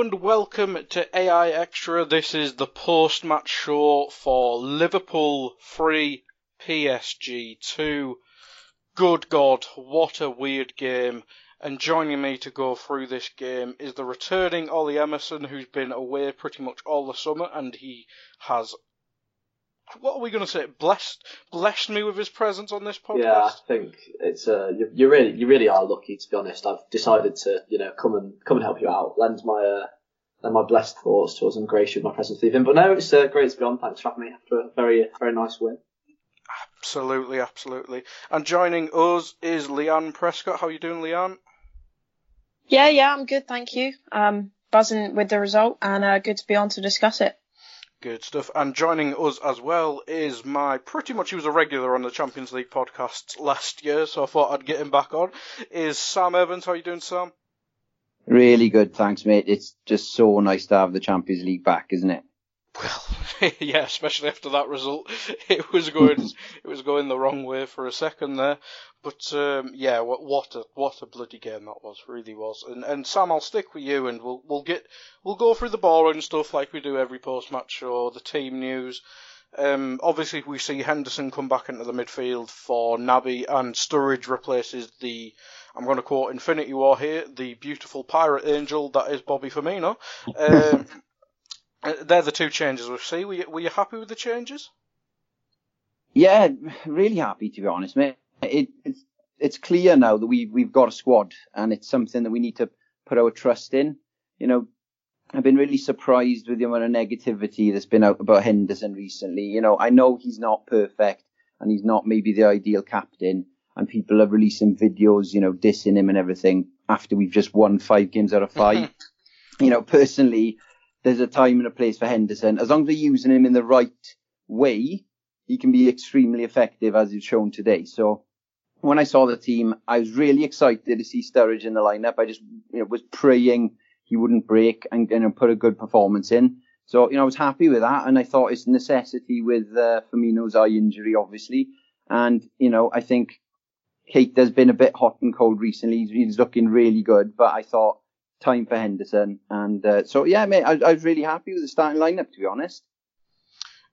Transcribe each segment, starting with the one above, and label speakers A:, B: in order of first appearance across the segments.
A: And welcome to AI Extra. This is the post match show for Liverpool 3 PSG 2. Good God, what a weird game. And joining me to go through this game is the returning Olli Emmerson, who's been away pretty much all the summer and he has what are we going to say? Blessed, blessed me with his presence on this podcast.
B: Yeah, I think it's uh, you, you really, you really are lucky to be honest. I've decided to, you know, come and come and help you out, lend my, uh, lend my blessed thoughts towards and grace you with my presence, Stephen. But no, it's uh, great to be on. Thanks for having me after a very, very nice win.
A: Absolutely, absolutely. And joining us is Leanne Prescott. How are you doing, Leanne?
C: Yeah, yeah, I'm good, thank you. Um, buzzing with the result and uh, good to be on to discuss it.
A: Good stuff. And joining us as well is my pretty much he was a regular on the Champions League podcast last year, so I thought I'd get him back on. Is Sam Evans? How are you doing, Sam?
D: Really good, thanks, mate. It's just so nice to have the Champions League back, isn't it?
A: Well, yeah, especially after that result, it was going it was going the wrong way for a second there. But um, yeah, what, what a what a bloody game that was, really was. And and Sam, I'll stick with you, and we'll we'll get we'll go through the boring stuff like we do every post match show, the team news. Um, obviously, we see Henderson come back into the midfield for Naby, and Sturridge replaces the I'm going to quote Infinity War here, the beautiful pirate angel that is Bobby Firmino. Um, Uh, they're the two changes we see. Were you, were you happy with the changes?
D: Yeah, really happy to be honest, mate. It, it's it's clear now that we we've got a squad, and it's something that we need to put our trust in. You know, I've been really surprised with the amount of negativity that's been out about Henderson recently. You know, I know he's not perfect, and he's not maybe the ideal captain, and people are releasing videos, you know, dissing him and everything after we've just won five games out of five. you know, personally, there's a time and a place for Henderson. As long as they're using him in the right way, he can be extremely effective as he's shown today. So when I saw the team, I was really excited to see Sturridge in the lineup. I just you know, was praying he wouldn't break and, and put a good performance in. So, you know, I was happy with that. And I thought it's necessity with uh, Firmino's eye injury, obviously. And, you know, I think Keita has been a bit hot and cold recently. He's looking really good, but I thought time for Henderson. And uh, so, yeah, mate, I, I was really happy with the starting lineup, to be honest.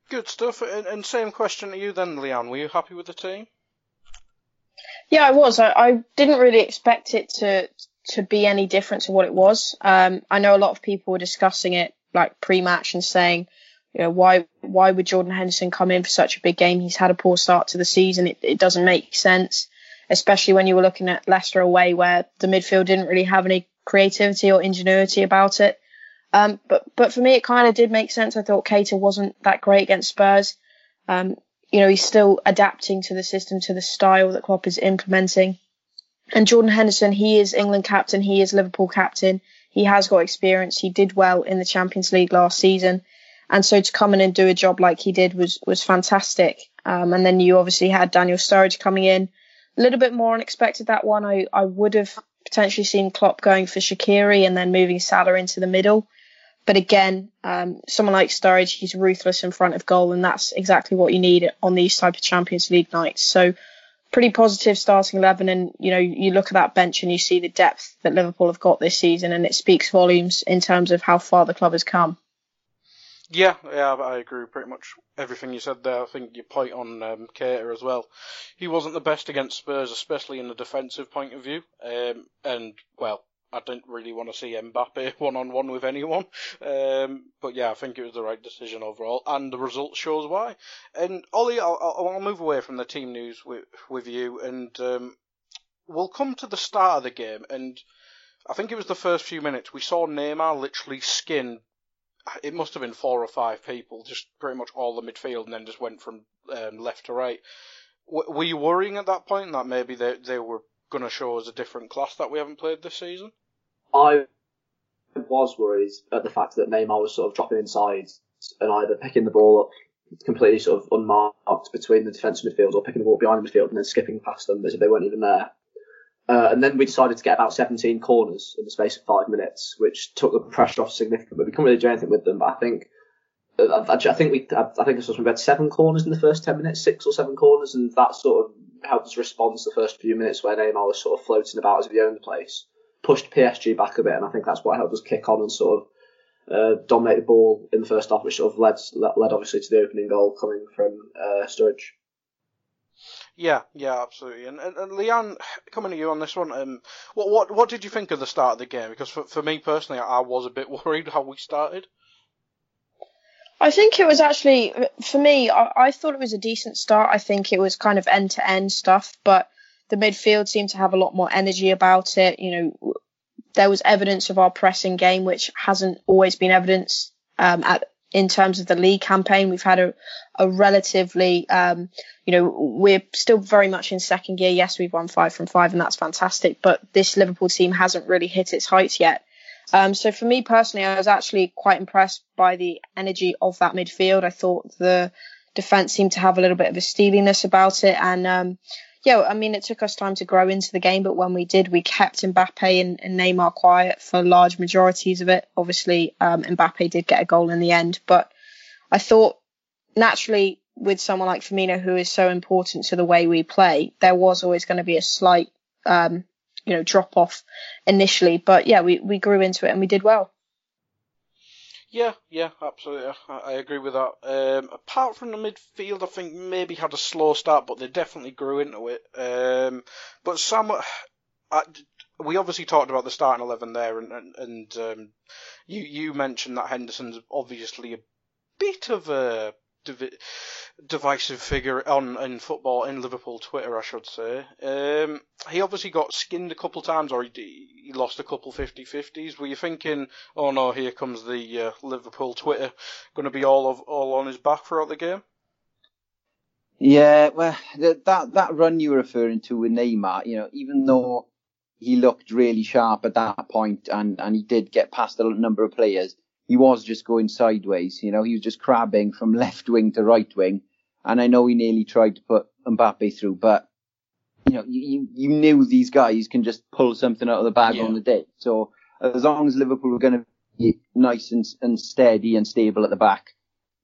A: Good stuff. And, and same question to you then, Leanne. Were you happy with the team?
C: Yeah, I was. I, I didn't really expect it to to be any different to what it was. Um, I know a lot of people were discussing it like pre-match and saying, you know, why why would Jordan Henderson come in for such a big game? He's had a poor start to the season. It, it doesn't make sense, especially when you were looking at Leicester away, where the midfield didn't really have any creativity or ingenuity about it. Um, but but for me, it kind of did make sense. I thought Keita wasn't that great against Spurs. Um, you know, he's still adapting to the system, to the style that Klopp is implementing. And Jordan Henderson, he is England captain, he is Liverpool captain. He has got experience. He did well in the Champions League last season, and so to come in and do a job like he did was was fantastic. Um, and then you obviously had Daniel Sturridge coming in, a little bit more unexpected that one. I I would have potentially seen Klopp going for Shaqiri and then moving Salah into the middle. But again, um, someone like Sturridge, he's ruthless in front of goal, and that's exactly what you need on these type of Champions League nights. So, pretty positive starting eleven, and you know you look at that bench and you see the depth that Liverpool have got this season, and it speaks volumes in terms of how far the club has come.
A: Yeah, yeah, I agree pretty much everything you said there. I think your point on um, Keita as well. He wasn't the best against Spurs, especially in the defensive point of view. Um, and well, I didn't really want to see Mbappe one on one with anyone. Um, but yeah, I think it was the right decision overall, and the result shows why. And Olli, I'll, I'll move away from the team news with with you, and um, we'll come to the start of the game. And I think it was the first few minutes we saw Neymar literally skin it must have been four or five people, just pretty much all the midfield, and then just went from um, left to right. W- were you worrying at that point that maybe they they were going to show us a different class that we haven't played this season?
B: I was worried at the fact that Neymar was sort of dropping inside and either picking the ball up completely sort of unmarked between the defensive midfield or picking the ball behind the midfield and then skipping past them as if they weren't even there. Uh, and then we decided to get about 17 corners in the space of five minutes, which took the pressure off significantly. We couldn't really do anything with them, but I think uh, I, I think we I think we had seven corners in the first 10 minutes, six or seven corners, and that sort of helped us respond to the first few minutes where Neymar was sort of floating about as if he owned the place, pushed PSG back a bit, and I think that's what helped us kick on and sort of uh, dominate the ball in the first half, which sort of led led obviously to the opening goal coming from uh, Sturridge.
A: Yeah, yeah, absolutely. And, and, and Leanne, coming to you on this one, um, what what what did you think of the start of the game? Because for for me personally, I was a bit worried how we started.
C: I think it was actually for me. I, I thought it was a decent start. I think it was kind of end to end stuff, but the midfield seemed to have a lot more energy about it. You know, there was evidence of our pressing game, which hasn't always been evidence um, at in terms of the league campaign. We've had a, a relatively, um, you know, we're still very much in second gear. Yes, we've won five from five, and that's fantastic. But this Liverpool team hasn't really hit its heights yet. Um, so for me personally, I was actually quite impressed by the energy of that midfield. I thought the defense seemed to have a little bit of a steeliness about it, and um, yeah, I mean, it took us time to grow into the game, but when we did, we kept Mbappe and, and Neymar quiet for large majorities of it. Obviously, um, Mbappe did get a goal in the end, but I thought naturally with someone like Firmino, who is so important to the way we play, there was always going to be a slight, um, you know, drop off initially. But yeah, we, we grew into it and we did well.
A: Yeah, yeah, absolutely. I, I agree with that. Um, apart from the midfield, I think maybe had a slow start, but they definitely grew into it. Um, but Sam, I, we obviously talked about the starting eleven there, and and, and um, you you mentioned that Henderson's obviously a bit of a divisive figure on in football in Liverpool Twitter, I should say. Um, he obviously got skinned a couple times, or he, he lost a couple 50-50s. Were you thinking, oh no, here comes the uh, Liverpool Twitter, going to be all of all on his back throughout the game?
D: Yeah, well, that that run you were referring to with Neymar, you know, even though he looked really sharp at that point and and he did get past a number of players he was just going sideways. You know, he was just crabbing from left wing to right wing. And I know he nearly tried to put Mbappe through, but you know, you, you knew these guys can just pull something out of the bag yeah. on the day. So as long as Liverpool were going to be nice and, and steady and stable at the back,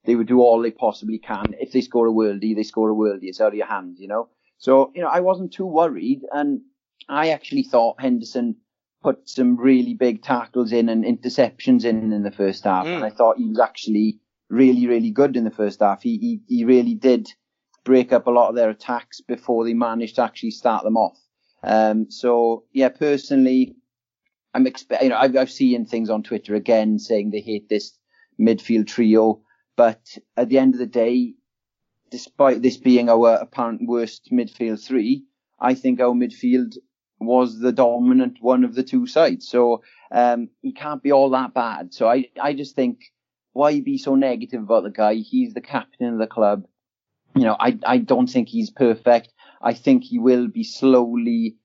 D: they would do all they possibly can. If they score a worldie, they score a worldie. It's out of your hands, you know. So you know, I wasn't too worried, and I actually thought Henderson put some really big tackles in and interceptions in in the first half, mm. and I thought he was actually really, really good in the first half. He, he he really did break up a lot of their attacks before they managed to actually start them off. Um, so yeah, personally, I'm expect you know I've, I've seen things on Twitter again saying they hate this midfield trio, but at the end of the day, despite this being our apparent worst midfield three, I think our midfield was the dominant one of the two sides. So um, he can't be all that bad. So I, I just think why be so negative about the guy? He's the captain of the club. You know, I, I don't think he's perfect. I think he will be slowly,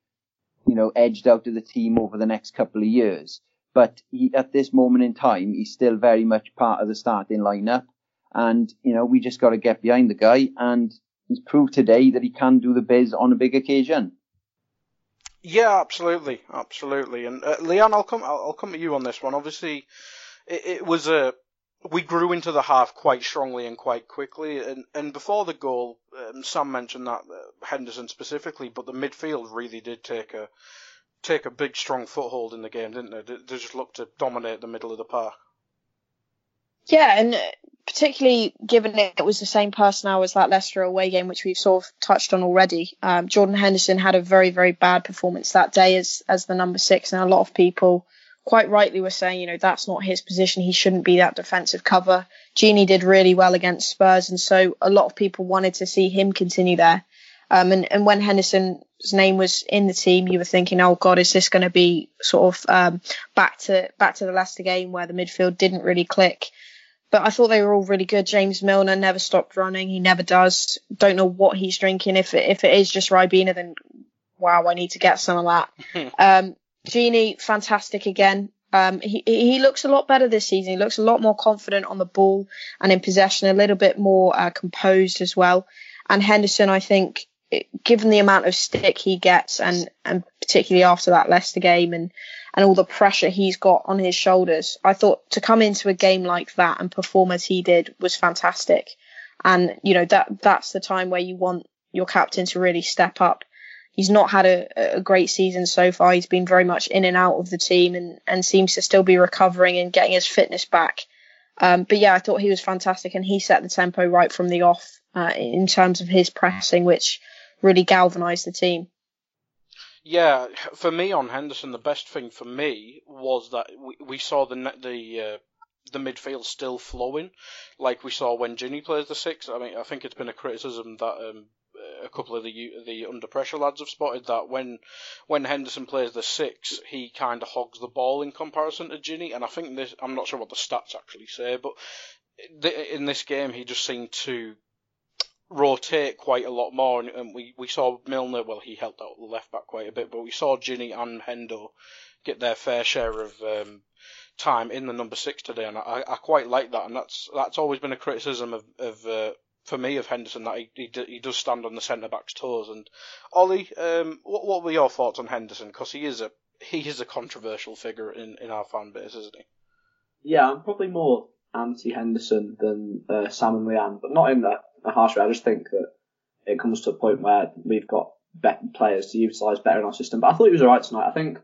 D: you know, edged out of the team over the next couple of years. But he, at this moment in time, he's still very much part of the starting lineup. And, you know, we just got to get behind the guy. And he's proved today that he can do the biz on a big occasion.
A: Yeah, absolutely, absolutely. And uh, Leanne, I'll come, I'll, I'll, come to you on this one. Obviously, it, it, was a we grew into the half quite strongly and quite quickly. And and before the goal, um, Sam mentioned that uh, Henderson specifically, but the midfield really did take a take a big strong foothold in the game, didn't they? They just looked to dominate the middle of the park.
C: Yeah, and particularly given it was the same personnel as that Leicester away game, which we've sort of touched on already. Um, Jordan Henderson had a very, very bad performance that day as as the number six, and a lot of people quite rightly were saying, you know, that's not his position. He shouldn't be that defensive cover. Gini did really well against Spurs, and so a lot of people wanted to see him continue there. Um, and, and when Henderson's name was in the team, you were thinking, oh God, is this going to be sort of um, back to back to the Leicester game where the midfield didn't really click? But I thought they were all really good. James Milner never stopped running. He never does. Don't know what he's drinking. If it, if it is just Ribena, then wow, I need to get some of that. um, Gini, fantastic again. Um, he he looks a lot better this season. He looks a lot more confident on the ball and in possession, a little bit more uh, composed as well. And Henderson, I think, given the amount of stick he gets, and and particularly after that Leicester game, and and all the pressure he's got on his shoulders, I thought to come into a game like that and perform as he did was fantastic. And you know that that's the time where you want your captain to really step up. He's not had a, a great season so far. He's been very much in and out of the team and, and seems to still be recovering and getting his fitness back. Um, but yeah, I thought he was fantastic and he set the tempo right from the off uh, in terms of his pressing, which really galvanised the team.
A: Yeah, for me on Henderson, the best thing for me was that we, we saw the the uh, the midfield still flowing, like we saw when Gini plays the six. I mean, I think it's been a criticism that um, a couple of the the under pressure lads have spotted that when when Henderson plays the six, he kind of hogs the ball in comparison to Gini, and I think this. I'm not sure what the stats actually say, but in this game he just seemed to rotate quite a lot more, and, and, we, we saw Milner. Well, he helped out the left back quite a bit, but we saw Gini and Hendo get their fair share of um, time in the number six today, and I, I quite like that. And that's that's always been a criticism of, of uh, for me of Henderson that he, he, he does stand on the centre back's toes. And Olli, um, what what were your thoughts on Henderson? Because he is a he is a controversial figure in, in our fan base, isn't he?
B: Yeah, I'm probably more anti Henderson than uh, Sam and Leanne, but not in that harsh way. I just think that it comes to a point where we've got better players to utilise better in our system. But I thought he was alright tonight. I think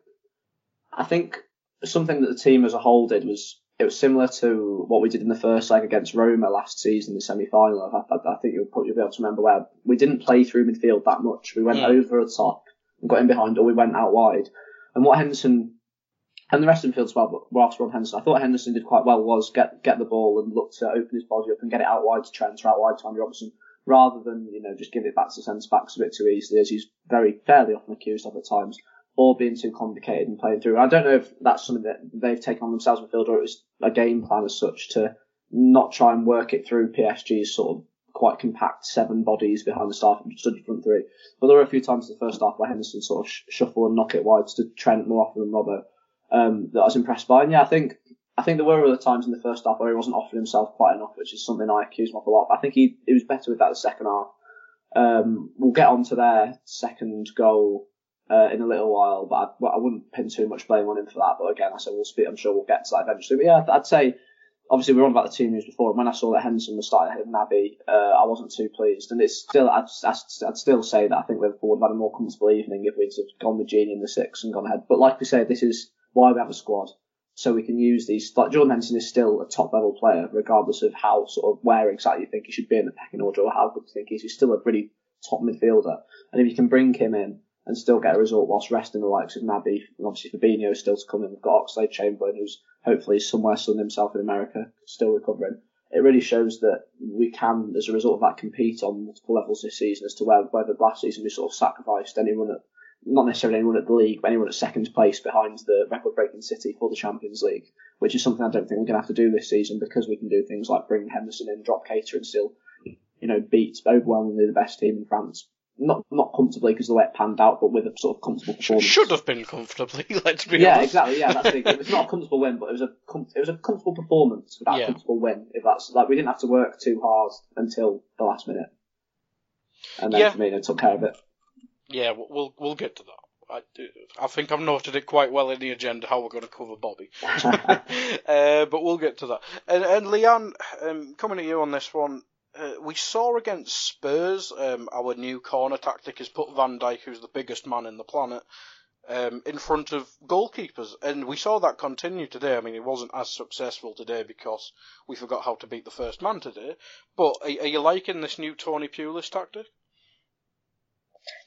B: I think something that the team as a whole did was it was similar to what we did in the first leg against Roma last season, in the semi-final. I, I, I think you'll probably be able to remember where we didn't play through midfield that much. We went yeah. over the top and got in behind, or we went out wide. And what Henderson and the rest of the field but whilst on Henderson, I thought Henderson did quite well was get get the ball and look to open his body up and get it out wide to Trent or out wide to Andy Robertson, rather than you know just give it back to centre backs a bit too easily, as he's very fairly often accused of at times, or being too complicated and playing through. I don't know if that's something that they've taken on themselves in the field or it was a game plan as such to not try and work it through PSG's sort of quite compact seven bodies behind the staff and stood front three. But there were a few times in the first half where Henderson sort of shuffle and knock it wide to Trent more often than Robbo um, that I was impressed by. And yeah, I think I think there were other times in the first half where he wasn't offering himself quite enough, which is something I accuse him of a lot. But I think he, he was better with that the second half. Um, we'll get on to their second goal uh, in a little while, but I, well, I, wouldn't pin too much blame on him for that. But again, I said we'll speak. I'm sure we'll get to that eventually. But yeah, I'd say obviously we were on about the team news before, and when I saw that Henderson was starting ahead of Naby, uh, I wasn't too pleased. And it's still, I'd, I'd, still say that I think Liverpool would have had a more comfortable evening if we'd have gone with Gini in the six and gone ahead. But like we say, this is why we have a squad. So we can use these. Like Jordan Henderson is still a top level player, regardless of how sort of where exactly you think he should be in the pecking order or how good you think he is. He's still a really top midfielder. And if you can bring him in and still get a result whilst resting the likes of Naby, and obviously Fabinho is still to come in. We've got Oxlade Chamberlain, who's hopefully somewhere sunning himself in America, still recovering. It really shows that we can, as a result of that, compete on multiple levels this season as to where, whether last season we sort of sacrificed anyone at not necessarily anyone at the league, but anyone at second place behind the record-breaking City for the Champions League, which is something I don't think we're going to have to do this season because we can do things like bring Henderson in, drop Keita, and still, you know, beat overwhelmingly the best team in France. Not not comfortably because the way it panned out, but with a sort of comfortable performance.
A: Should have been comfortably. Let's be
B: yeah,
A: honest.
B: exactly. Yeah, that's it. It was not a comfortable win, but it was a com- it was a comfortable performance without yeah. a comfortable win. If that's like we didn't have to work too hard until the last minute, and then yeah. Firmino took care of it.
A: Yeah, we'll we'll get to that. I, I think I've noted it quite well in the agenda how we're going to cover Bobby. uh, but we'll get to that. And, and Leanne, um, coming at you on this one, uh, we saw against Spurs, um, our new corner tactic is put Van Dijk, who's the biggest man in the planet, um, in front of goalkeepers, and we saw that continue today. I mean, it wasn't as successful today because we forgot how to beat the first man today. But are, are you liking this new Tony Pulis tactic?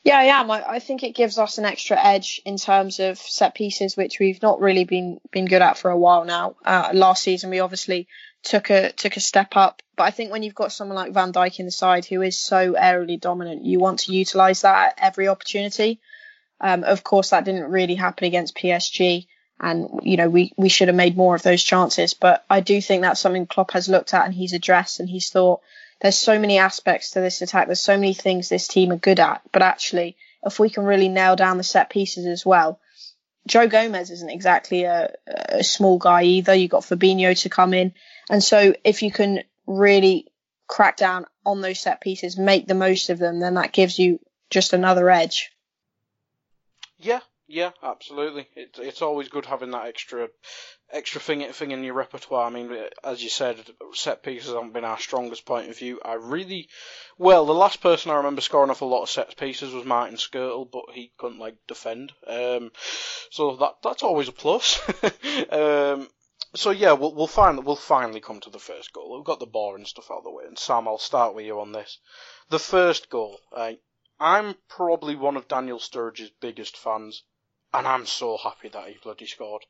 C: Yeah, I am. I, I think it gives us an extra edge in terms of set pieces, which we've not really been been good at for a while now. Uh, last season, we obviously took a took a step up, but I think when you've got someone like Van Dijk in the side who is so aerially dominant, you want to utilise that at every opportunity. Um, of course, that didn't really happen against PSG, and you know we we should have made more of those chances. But I do think that's something Klopp has looked at and he's addressed, and he's thought there's so many aspects to this attack. There's so many things this team are good at, but actually, if we can really nail down the set pieces as well. Joe Gomez isn't exactly a, a small guy either. You've got Fabinho to come in. And so if you can really crack down on those set pieces, make the most of them, then that gives you just another edge.
A: Yeah, yeah, absolutely. It, it's always good having that extra extra thing thing in your repertoire. I mean, as you said, set pieces haven't been our strongest point of view. I really, well, the last person I remember scoring off a lot of set pieces was Martin Skrtel, but he couldn't like defend. Um, so that that's always a plus. um, so yeah, we'll we'll finally we'll finally come to the first goal. We've got the boring stuff out of the way, and Sam, I'll start with you on this. The first goal, uh, I'm probably one of Daniel Sturridge's biggest fans, and I'm so happy that he bloody scored.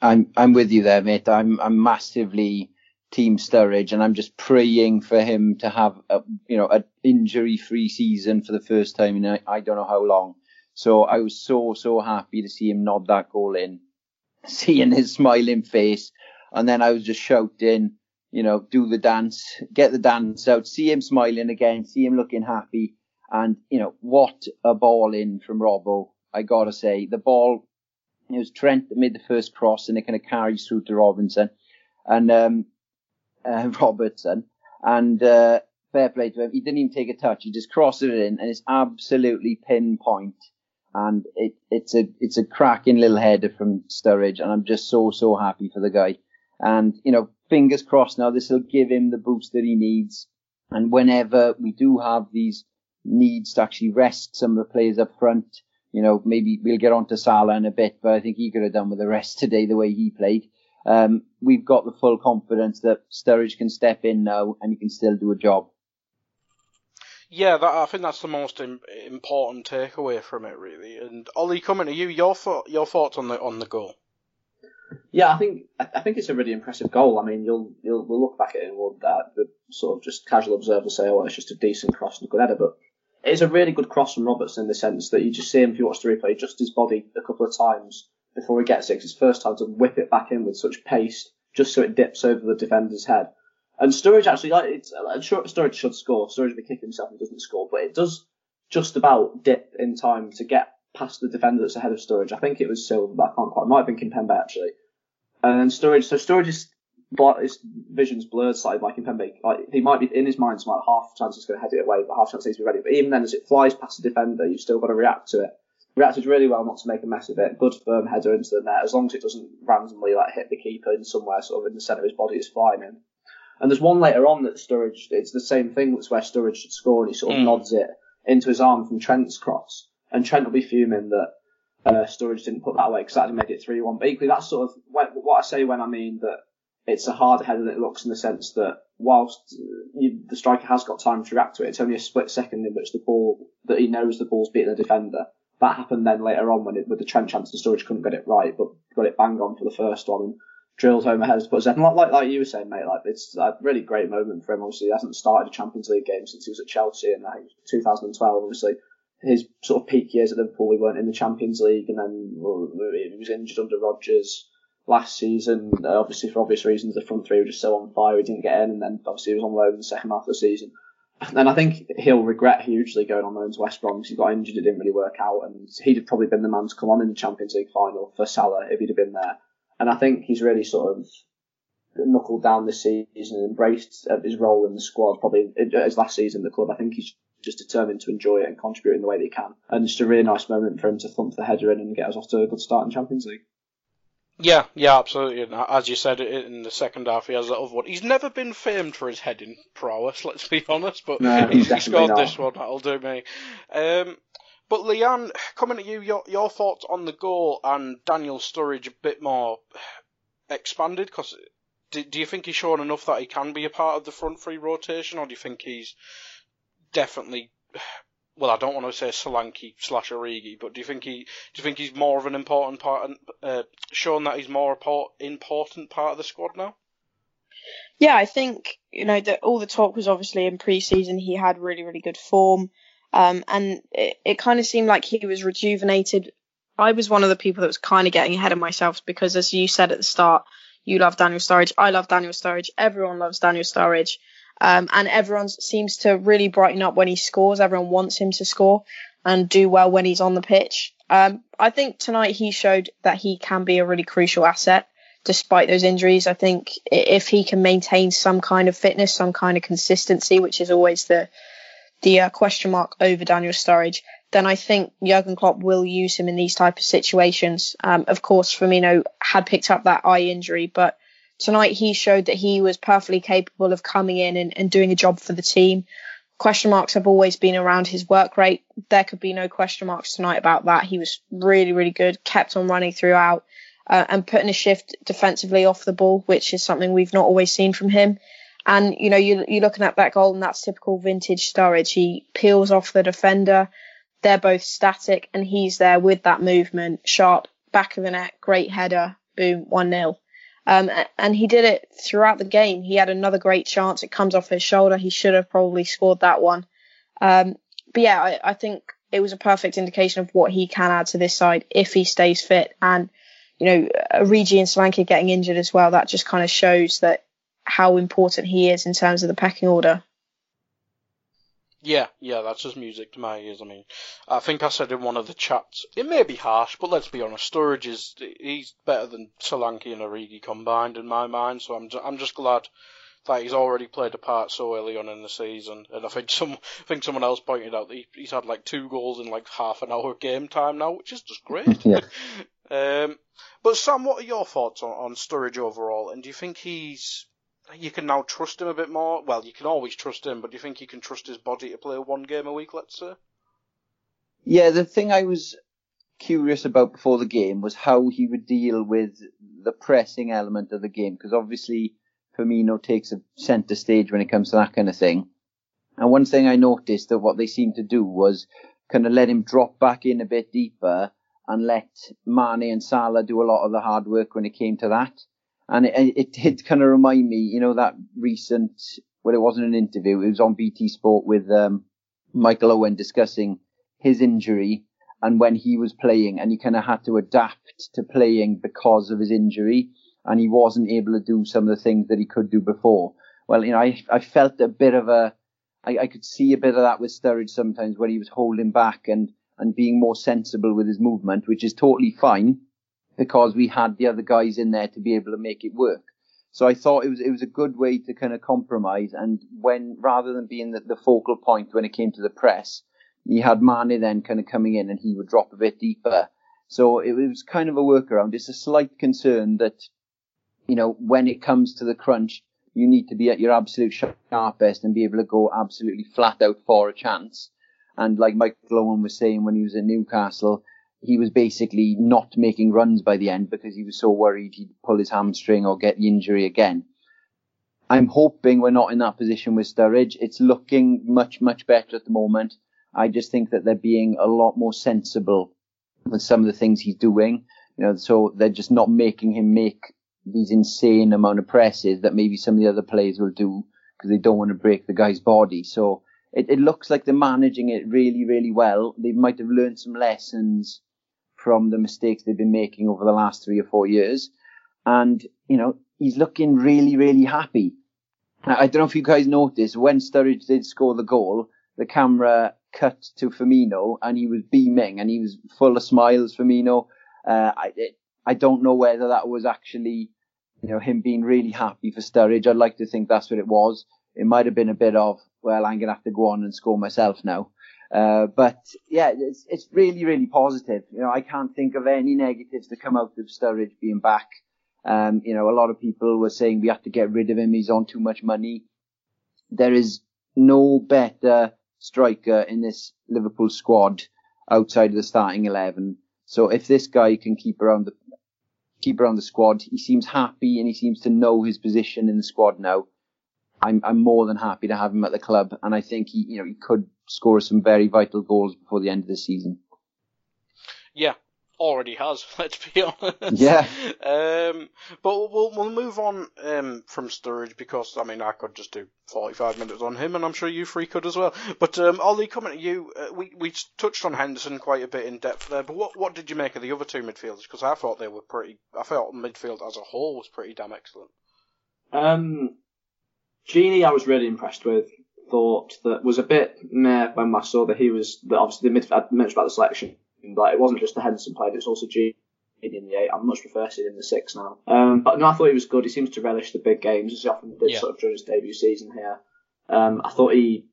D: I'm I'm with you there, mate. I'm I'm massively team Sturridge, and I'm just praying for him to have a you know an injury-free season for the first time in I, I don't know how long. So I was so so happy to see him nod that goal in, seeing his smiling face, and then I was just shouting, you know, do the dance, get the dance out, see him smiling again, see him looking happy, and you know what a ball in from Robbo. I gotta say, the ball it was Trent that made the first cross, and it kind of carries through to Robinson and um, uh, Robertson. And uh, fair play to him. He didn't even take a touch. He just crossed it in, and it's absolutely pinpoint. And it, it's a it's a cracking little header from Sturridge, and I'm just so so happy for the guy. And you know, fingers crossed now this will give him the boost that he needs. And whenever we do have these needs to actually rest some of the players up front, you know, maybe we'll get on to Salah in a bit, but I think he could have done with the rest today the way he played. Um, we've got the full confidence that Sturridge can step in now and he can still do a job.
A: Yeah, that, I think that's the most Im- important takeaway from it, really. And Olli, coming to you, your your thoughts on the on the goal?
B: Yeah, I think I think it's a really impressive goal. I mean, you'll you'll we'll look back at it and we'll uh, the sort of just casual observer say, oh, it's just a decent cross and a good header, but it's a really good cross from Robertson in the sense that you just see him if you watch the replay, just his body a couple of times before he gets it. It's his first time to whip it back in with such pace, just so it dips over the defender's head. And Sturridge actually, like, it's, I'm sure Sturridge should score. Sturridge be kicking himself and doesn't score, but it does just about dip in time to get past the defender that's ahead of Sturridge. I think it was Silva, but I can't quite. It might have been Kimpembe actually. And then Sturridge, so Sturridge is his vision's blurred slightly by Kimpembe. Like he might be in his mind, it's like half chance he's going to head it away, but half chance he's to be ready. But even then, as it flies past the defender, you've still got to react to it. Reacted really well not to make a mess of it. Good firm header into the net, as long as it doesn't randomly like hit the keeper in somewhere sort of in the centre of his body, it's fine. in. And there's one later on that Sturridge, it's the same thing. It's where Sturridge should score, and he sort of mm. nods it into his arm from Trent's cross, and Trent will be fuming that uh, Sturridge didn't put that away because that made it three one. But equally, that's sort of what I say when I mean that it's a harder header than it looks in the sense that whilst uh, you, the striker has got time to react to it, it's only a split second in which the ball that he knows the ball's beating the defender. That happened then later on when it, with the Trent chance, the Sturridge couldn't get it right, but got it bang on for the first one and drilled home ahead to put And like, like you were saying, mate, like it's a really great moment for him. Obviously, he hasn't started a Champions League game since he was at Chelsea in I think 2012. Obviously, his sort of peak years at Liverpool, we weren't in the Champions League, and then well, he was injured under Rodgers last season. Uh, obviously, for obvious reasons, the front three were just so on fire, he didn't get in, and then obviously he was on loan in the second half of the season. And I think he'll regret hugely going on loan to West Brom because he got injured, it didn't really work out, and he'd have probably been the man to come on in the Champions League final for Salah if he'd have been there. And I think he's really sort of knuckled down this season and embraced uh, his role in the squad. Probably his last season in the club. I think he's just determined to enjoy it and contribute in the way that he can. And it's just a really nice moment for him to thump the header in and get us off to a good start in Champions League.
A: Yeah, yeah, absolutely. And as you said in the second half, he has that other one. He's never been famed for his heading prowess, let's be honest, but no, he's, he scored not. this one. That'll do me. Um, But Leanne, coming to you, your your thoughts on the goal and Daniel Sturridge a bit more expanded? Because do, do you think he's shown enough that he can be a part of the front three rotation, or do you think he's definitely well, I don't want to say Solanke slash Origi, but do you think he do you think he's more of an important part, uh, shown that he's more important part of the squad now?
C: Yeah, I think you know that all the talk was obviously in pre-season he had really really good form, um, and it, it kind of seemed like he was rejuvenated. I was one of the people that was kind of getting ahead of myself because, as you said at the start, you love Daniel Sturridge, I love Daniel Sturridge, everyone loves Daniel Sturridge. Um, and everyone seems to really brighten up when he scores. Everyone wants him to score and do well when he's on the pitch. Um, I think tonight he showed that he can be a really crucial asset despite those injuries. I think if he can maintain some kind of fitness, some kind of consistency, which is always the the uh, question mark over Daniel Sturridge, then I think Jurgen Klopp will use him in these type of situations. Um, of course, Firmino had picked up that eye injury, but tonight he showed that he was perfectly capable of coming in and, and doing a job for the team. Question marks have always been around his work rate. There could be no question marks tonight about that. He was really, really good, kept on running throughout, uh, and putting a shift defensively off the ball, which is something we've not always seen from him. And you know, you, you're looking at that goal, and that's typical vintage Sturridge. He peels off the defender. They're both static, and he's there with that movement, sharp, back of the net, great header, boom, one 0 um, and he did it throughout the game. He had another great chance. It comes off his shoulder. He should have probably scored that one. Um, but yeah, I, I, think it was a perfect indication of what he can add to this side if he stays fit. And, you know, Origi and Solanke getting injured as well, that just kind of shows that how important he is in terms of the pecking order.
A: Yeah, yeah, that's just music to my ears. I mean, I think I said in one of the chats, it may be harsh, but let's be honest, Sturridge is he's better than Solanke and Origi combined in my mind. So I'm I'm just glad that he's already played a part so early on in the season. And I think some I think someone else pointed out that he, he's had like two goals in like half an hour game time now, which is just great.
D: yeah.
A: um, but Sam, what are your thoughts on, on Sturridge overall? And do you think he's you can now trust him a bit more. Well, you can always trust him, but do you think you can trust his body to play one game a week, let's say?
D: Yeah, the thing I was curious about before the game was how he would deal with the pressing element of the game, because obviously Firmino takes a centre stage when it comes to that kind of thing. And one thing I noticed that what they seemed to do was kind of let him drop back in a bit deeper and let Mane and Salah do a lot of the hard work when it came to that. And it, it did kind of remind me, you know, that recent, well, it wasn't an interview, it was on BT Sport with um, Michael Owen discussing his injury and when he was playing and he kind of had to adapt to playing because of his injury and he wasn't able to do some of the things that he could do before. Well, you know, I, I felt a bit of a, I, I could see a bit of that with Sturridge sometimes when he was holding back and, and being more sensible with his movement, which is totally fine because we had the other guys in there to be able to make it work. So I thought it was it was a good way to kind of compromise. And when rather than being the, the focal point when it came to the press, you had Mane then kind of coming in and he would drop a bit deeper. So it was kind of a workaround. It's a slight concern that, you know, when it comes to the crunch, you need to be at your absolute sharpest and be able to go absolutely flat out for a chance. And like Michael Owen was saying when he was in Newcastle, he was basically not making runs by the end because he was so worried he'd pull his hamstring or get the injury again. I'm hoping we're not in that position with Sturridge. It's looking much, much better at the moment. I just think that they're being a lot more sensible with some of the things he's doing. You know, so they're just not making him make these insane amount of presses that maybe some of the other players will do because they don't want to break the guy's body. So it, it looks like they're managing it really, really well. They might have learned some lessons from the mistakes they've been making over the last three or four years. And, you know, he's looking really, really happy. I don't know if you guys noticed when Sturridge did score the goal, the camera cut to Firmino and he was beaming and he was full of smiles, Firmino. Uh, I, it, I don't know whether that was actually, you know, him being really happy for Sturridge. I'd like to think that's what it was. It might have been a bit of, well, I'm going to have to go on and score myself now. Uh, but yeah, it's, it's really, really positive. You know, I can't think of any negatives to come out of Sturridge being back. Um, you know, a lot of people were saying we have to get rid of him. He's on too much money. There is no better striker in this Liverpool squad outside of the starting eleven. So if this guy can keep around the keep around the squad, he seems happy and he seems to know his position in the squad now. I'm I'm more than happy to have him at the club, and I think he you know he could score some very vital goals before the end of the season.
A: Yeah, already has. Let's be honest.
D: Yeah.
A: Um, but we'll we'll move on um, from Sturridge because I mean I could just do 45 minutes on him, and I'm sure you three could as well. But um, Olli, coming to you, uh, we we touched on Henderson quite a bit in depth there. But what what did you make of the other two midfielders? Because I thought they were pretty. I thought midfield as a whole was pretty damn excellent.
B: Um, Gini, I was really impressed with. Thought that was a bit meh when I saw that he was that obviously the mid. I mentioned about the selection, but it wasn't just the Henderson played; it's also Gini in the eight. I much prefer seeing in the six now. Um, but no, I thought he was good. He seems to relish the big games as he often did
A: Yeah.
B: sort of during his debut season here. Um, I thought he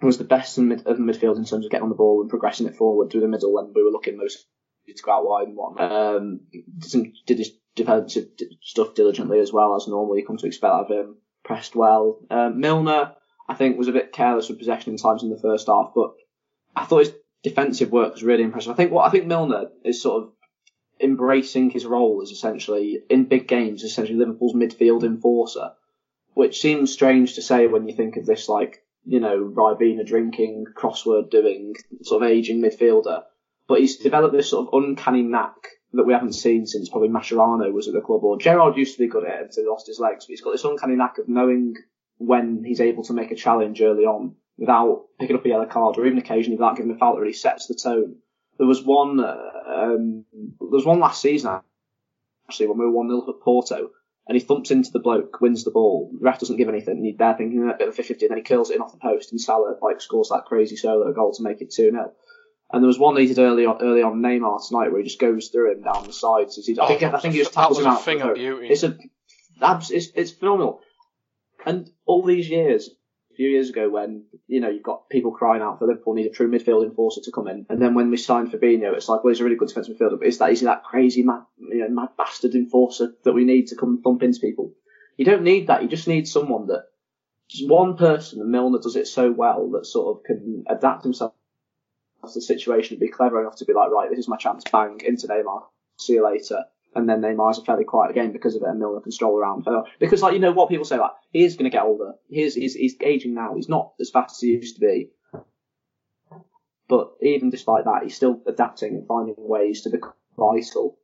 B: was the best in mid, of midfield in terms of getting on the ball and progressing it forward through the middle when we were looking most to go out wide and whatnot. Um, did, some, did his defensive stuff diligently as well as normal. You come to expect out of him. Pressed well. Um, Milner, I think, was a bit careless with possession in times in the first half, but I thought his defensive work was really impressive. I think what I think Milner is sort of embracing his role as essentially in big games, essentially Liverpool's midfield enforcer, which seems strange to say when you think of this like you know Ribena drinking, crossword doing, sort of aging midfielder. But he's developed this sort of uncanny knack that we haven't seen since probably Mascherano was at the club, or Gerard used to be good at it until he lost his legs. But he's got this uncanny knack of knowing when he's able to make a challenge early on without picking up a yellow card, or even occasionally without giving a foul that really sets the tone. There was one, uh, um, there was one last season actually when we were one 0 at Porto, and he thumps into the bloke, wins the ball. The ref doesn't give anything, and they're thinking a bit of a 50, and then he curls it in off the post, and Salah like scores that crazy solo goal to make it two 0 And there was one that he did early on, early on Neymar tonight where he just goes through him down the sides. He- I oh, think
A: Oh,
B: I think he just tackles
A: was
B: him
A: a
B: out.
A: thing of beauty.
B: It's a, it's, it's phenomenal. And all these years, a few years ago, when you know you've got people crying out for Liverpool need a true midfield enforcer to come in, and then when we signed Fabinho, it's like, well, he's a really good defensive midfielder, but is that is he that crazy mad, you know, mad bastard enforcer that we need to come and thump into people? You don't need that. You just need someone that just one person, and Milner does it so well that sort of can adapt himself the situation and be clever enough to be like, right, this is my chance, bang, into Neymar, see you later. And then Neymar's a fairly quiet game because of it, and Milner can stroll around. Because, like, you know what people say, like, he is going to get older. He's, he's, he's aging now. He's not as fast as he used to be. But even despite that, he's still adapting and finding ways to become vital.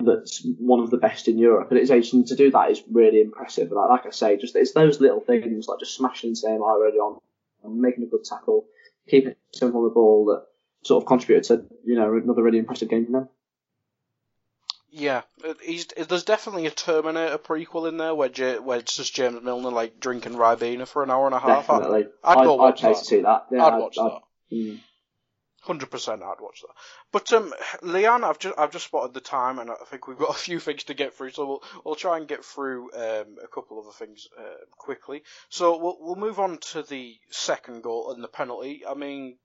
B: That's one of the best in Europe. And his age, to do that is really impressive. Like, like I say, just it's those little things, like just smashing Neymar early on, making a good tackle, keeping him on the ball that sort of contributed to, you know, another really impressive game from him.
A: Yeah, he's, there's definitely a Terminator prequel in there where J, where it's just James Milner like drinking Ribena for an hour and a half. I'd-
B: Definitely.
A: I'd, go watch
B: pay
A: that.
B: to see that. Yeah,
A: I'd watch that.
B: mm.
A: Hundred percent, I'd watch that. But um, Leanne, I've just I've just spotted the time, and I think we've got a few things to get through, so we'll we'll try and get through um a couple other things uh, quickly. So we'll we'll move on to the second goal and the penalty. I mean,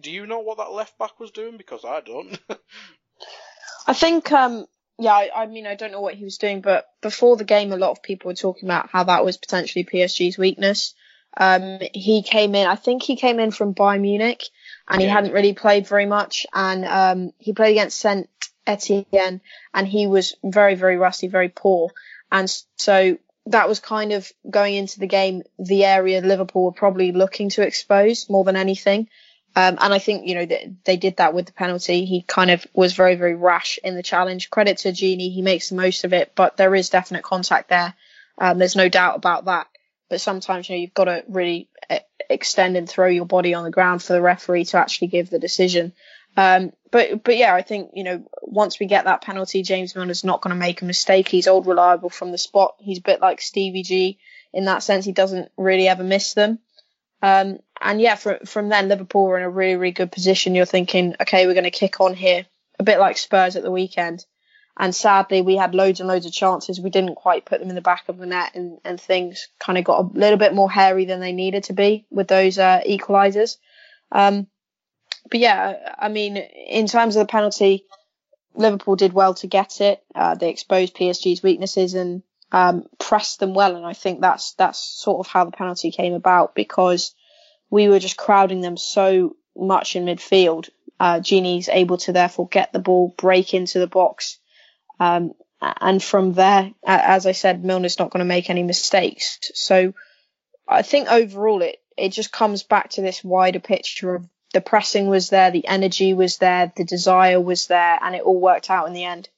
A: do you know what that left back was doing? Because I don't.
C: I think, um, yeah, I, I mean, I don't know what he was doing, but before the game, a lot of people were talking about how that was potentially PSG's weakness. Um, he came in, I think he came in from Bayern Munich, and he
A: Yeah.
C: hadn't really played very much, and um, he played against Saint Etienne, and he was very, very rusty, very poor, and so that was kind of going into the game the area Liverpool were probably looking to expose more than anything. Um, and I think, you know, they, they did that with the penalty. He kind of was very, very rash in the challenge. Credit to Gini. He makes the most of it, but there is definite contact there. Um, there's no doubt about that. But sometimes, you know, you've got to really uh, extend and throw your body on the ground for the referee to actually give the decision. Um, but, but yeah, I think, you know, once we get that penalty, James Milner's not going to make a mistake. He's old reliable from the spot. He's a bit like Stevie G in that sense. He doesn't really ever miss them. Um, and yeah, from from then Liverpool were in a really really good position. You're thinking, okay, we're going to kick on here, a bit like Spurs at the weekend. And sadly, we had loads and loads of chances. We didn't quite put them in the back of the net, and, and things kind of got a little bit more hairy than they needed to be with those uh, equalisers. Um, but yeah, I mean, in terms of the penalty, Liverpool did well to get it. Uh, they exposed PSG's weaknesses and um, pressed them well, and I think that's that's sort of how the penalty came about because we were just crowding them so much in midfield. Uh, Gini's able to therefore get the ball, break into the box, um, and from there, as I said, Milner's not going to make any mistakes. So I think overall it it just comes back to this wider picture of the pressing was there, the energy was there, the desire was there, and it all worked out in the end.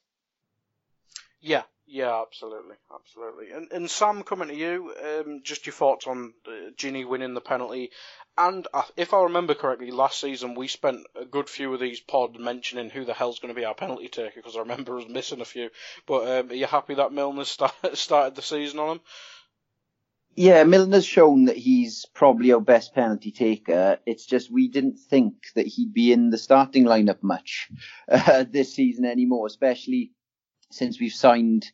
A: Yeah, yeah, absolutely, absolutely. And, and Sam, coming to you, um, just your thoughts on uh, Gini winning the penalty. And if I remember correctly, last season we spent a good few of these pods mentioning who the hell's going to be our penalty taker because I remember us missing a few. But um, are you happy that Milner start, started the season on him?
D: Yeah, Milner's shown that he's probably our best penalty taker. It's just we didn't think that he'd be in the starting lineup much uh, this season anymore, especially since we've signed,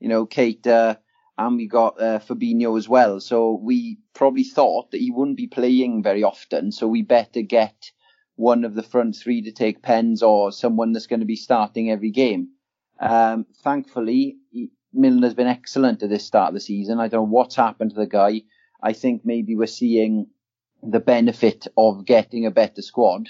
D: you know, Keita and we got uh, Fabinho as well. So we probably thought that he wouldn't be playing very often. So we better get one of the front three to take pens or someone that's going to be starting every game. Um, thankfully, Milner's been excellent at this start of the season. I don't know what's happened to the guy. I think maybe we're seeing the benefit of getting a better squad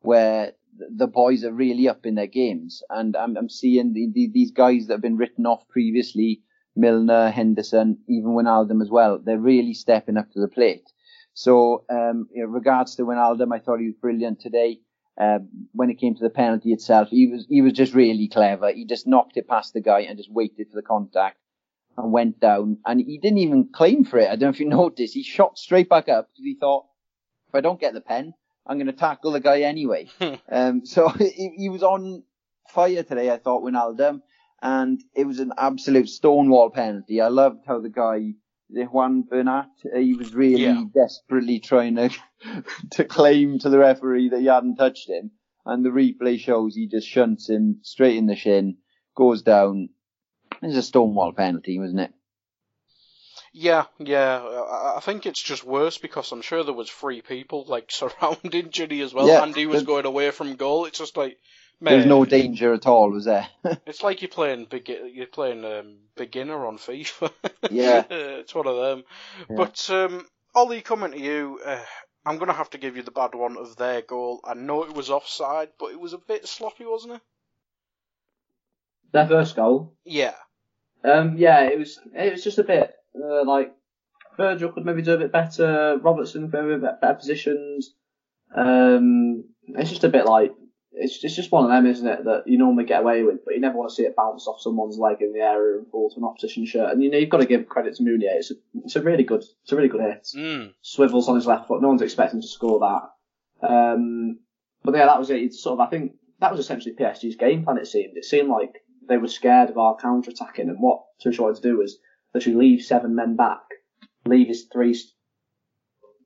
D: where the boys are really up in their games. And I'm, I'm seeing the, the, these guys that have been written off previously, Milner, Henderson, even Wijnaldum as well, they're really stepping up to the plate. So, um, in regards to Wijnaldum, I thought he was brilliant today. Uh, when it came to the penalty itself, he was he was just really clever. He just knocked it past the guy and just waited for the contact and went down. And he didn't even claim for it. I don't know if you noticed. He shot straight back up because he thought, if I don't get the pen, I'm going to tackle the guy anyway. um, so he, he, was on fire today. I thought Wijnaldum, and it was an absolute stonewall penalty. I loved how the guy Juan Bernat. He was really yeah. desperately trying to to claim to the referee that he hadn't touched him, and the replay shows he just shunts him straight in the shin, goes down. It's a stonewall penalty, wasn't it?
A: Yeah, yeah. I think it's just worse because I'm sure there was three people like surrounding Gini as well, yeah, and he was going away from goal. It's just like
D: there's no danger at all, was there?
A: it's like you're playing big, you're playing um, beginner on FIFA.
D: yeah,
A: it's one of them. Yeah. But um, Olli, coming to you, uh, I'm gonna have to give you the bad one of their goal. I know it was offside, but it was a bit sloppy, wasn't it?
B: Their first goal.
A: Yeah.
B: Um. Yeah. It was. It was just a bit uh, like Virgil could maybe do a bit better. Robertson could maybe better, better positions. Um. It's just a bit like it's, it's just one of them, isn't it, that you normally get away with, but you never want to see it bounce off someone's leg in the area and fall to an opposition shirt. And you know you've got to give credit to Meunier. It's a, it's a really good, it's a really good hit.
A: Mm.
B: Swivels on his left foot. No one's expecting to score that. Um, but yeah, that was it. It's sort of, I think that was essentially PSG's game plan. It seemed. It seemed like they were scared of our counter attacking, and what Tuchel wanted to do was literally leave seven men back, leave his three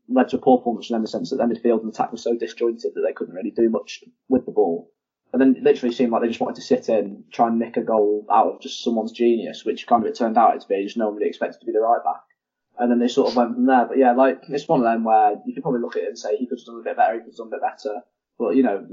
B: led to poor them in the sense that their midfield and attack was so disjointed that they couldn't really do much with the ball. And then it literally seemed like they just wanted to sit in, try and nick a goal out of just someone's genius, which kind of it turned out to be. Just no one really expected to be the right back. And then they sort of went from there. But yeah, like it's one of them where you could probably look at it and say he could have done a bit better, he could have done a bit better. But you know,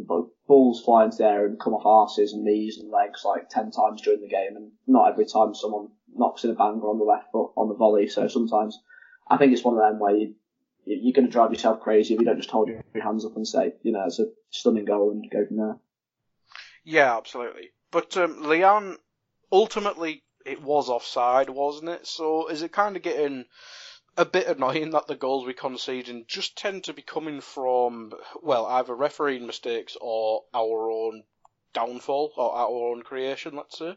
B: balls fly into the air and come off arses and knees and legs like ten times during the game, and not every time someone knocks in a banger on the left foot on the volley. So sometimes I think it's one of them where you you're going to drive yourself crazy if you don't just hold your hands up and say, you know, it's a stunning goal and go from there.
A: Yeah, absolutely. But um, Leanne, ultimately, it was offside, wasn't it? So is it kind of getting a bit annoying that the goals we concede just tend to be coming from, well, either refereeing mistakes or our own downfall or our own creation, let's say?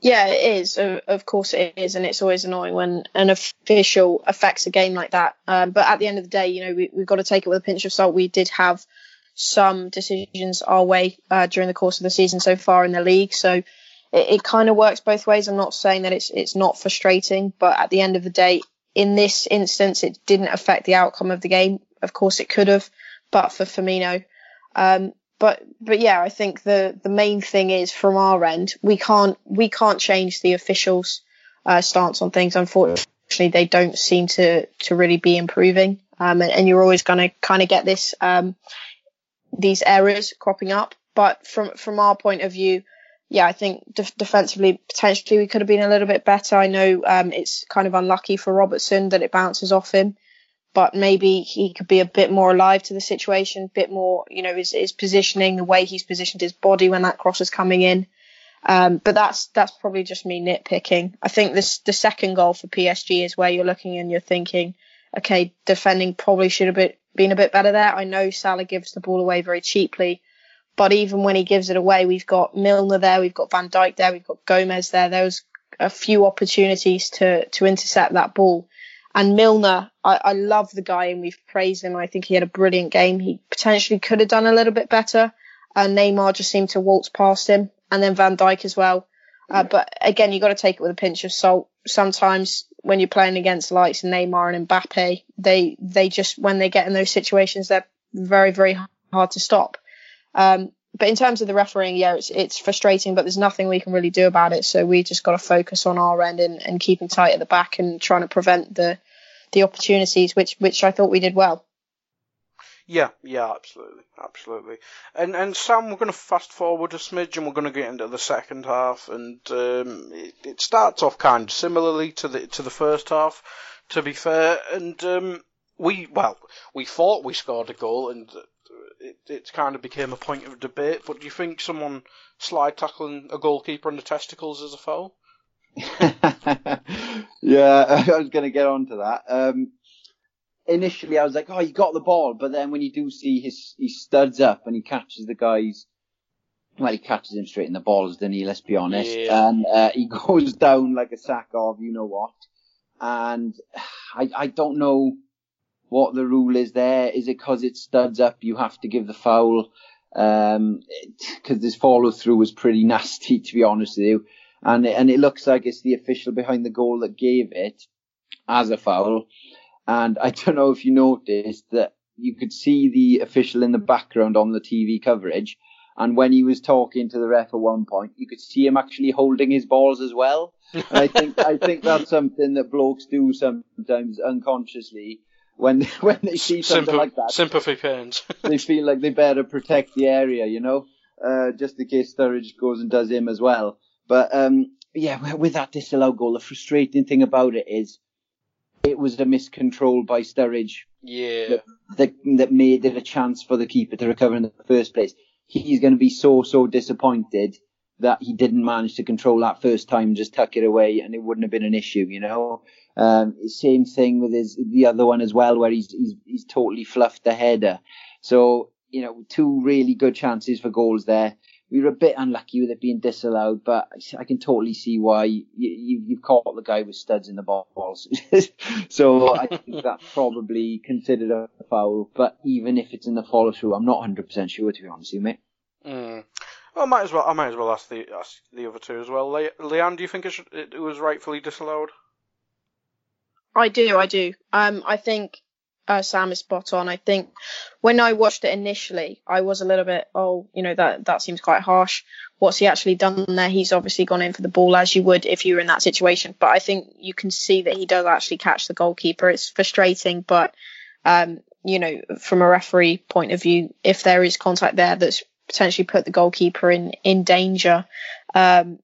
C: Yeah, it is. Of course, it is, and it's always annoying when an official affects a game like that. Um, but at the end of the day, you know, we, have got to take it with a pinch of salt. We did have some decisions our way uh, during the course of the season so far in the league, so it, it kind of works both ways. I'm not saying that it's it's not frustrating, but at the end of the day, in this instance, it didn't affect the outcome of the game. Of course, it could have, but for Firmino. Um, but but yeah, I think the the main thing is from our end, we can't we can't change the officials' uh, stance on things. Unfortunately, they don't seem to to really be improving, um, and, and, you're always going to kind of get this um, these errors cropping up. But from from our point of view, yeah, I think def- defensively potentially we could have been a little bit better. I know um, it's kind of unlucky for Robertson that it bounces off him, but maybe he could be a bit more alive to the situation, a bit more, you know, his, his positioning, the way he's positioned his body when that cross is coming in. Um, but that's that's probably just me nitpicking. I think this the second goal for PSG is where you're looking and you're thinking, okay, defending probably should have been, a bit better there. I know Salah gives the ball away very cheaply, but even when he gives it away, we've got Milner there, we've got Van Dijk there, we've got Gomez there. There was a few opportunities to to intercept that ball. And Milner, I, I love the guy and we've praised him. I think he had a brilliant game. He potentially could have done a little bit better. Uh, Neymar just seemed to waltz past him, and then Van Dijk as well. Uh, but again, you've got to take it with a pinch of salt. Sometimes when you're playing against likes Neymar and Mbappe, they they just when they get in those situations, they're very very hard to stop. Um, but in terms of the refereeing, yeah, it's it's frustrating, but there's nothing we can really do about it. So we just got to focus on our end and, and keeping tight at the back and trying to prevent the the opportunities, which which I thought we did well.
A: Yeah, yeah, absolutely, absolutely. And and Sam, we're going to fast forward a smidge, and we're going to get into the second half, and um, it, it, starts off kind of similarly to the to the first half, to be fair. And um, we well, we thought we scored a goal, and it it kind of became a point of debate. But do you think someone slide tackling a goalkeeper in the testicles is a foul?
D: yeah, I was going to get on to that. Um, initially I was like, oh, he got the ball, but then when you do see his, he studs up and he catches the guys, well, he catches him straight in the balls, doesn't he? Let's be honest. Yeah. And uh, he goes down like a sack of you know what. And I, I don't know what the rule is there. Is it because it studs up, you have to give the foul? Um, because this follow through was pretty nasty, to be honest with you. And and it looks like it's the official behind the goal that gave it as a foul. And I don't know if you noticed that you could see the official in the background on the TV coverage. And when he was talking to the ref at one point, you could see him actually holding his balls as well. And I think I think that's something that blokes do sometimes unconsciously when when they see something Symp- like that.
A: Sympathy pains.
D: they feel like they better protect the area, you know, uh, just in case Sturridge goes and does him as well. But um, yeah, with that disallowed goal, the frustrating thing about it is it was a miscontrol by Sturridge.
A: Yeah.
D: That, that, that made it a chance for the keeper to recover in the first place. He's going to be so, so disappointed that he didn't manage to control that first time, just tuck it away, and it wouldn't have been an issue, you know. Um, same thing with his the other one as well, where he's he's he's totally fluffed the header. So you know, two really good chances for goals there we were a bit unlucky with it being disallowed, but I can totally see why you, you, have caught the guy with studs in the balls. so I think that's probably considered a foul. But even if it's in the follow through, I'm not 100% sure to be honest with you, mate.
A: Mm. Well, I might as well. I might as well ask the ask the other two as well. Le- Leanne, do you think it, should, it was rightfully disallowed?
C: I do. I do. Um, I think uh, Sam is spot on. I think when I watched it initially, I was a little bit, oh, you know, that that seems quite harsh. What's he actually done there? He's obviously gone in for the ball as you would if you were in that situation. But I think you can see that he does actually catch the goalkeeper. It's frustrating, but um, you know, from a referee point of view, if there is contact there that's potentially put the goalkeeper in in danger, um,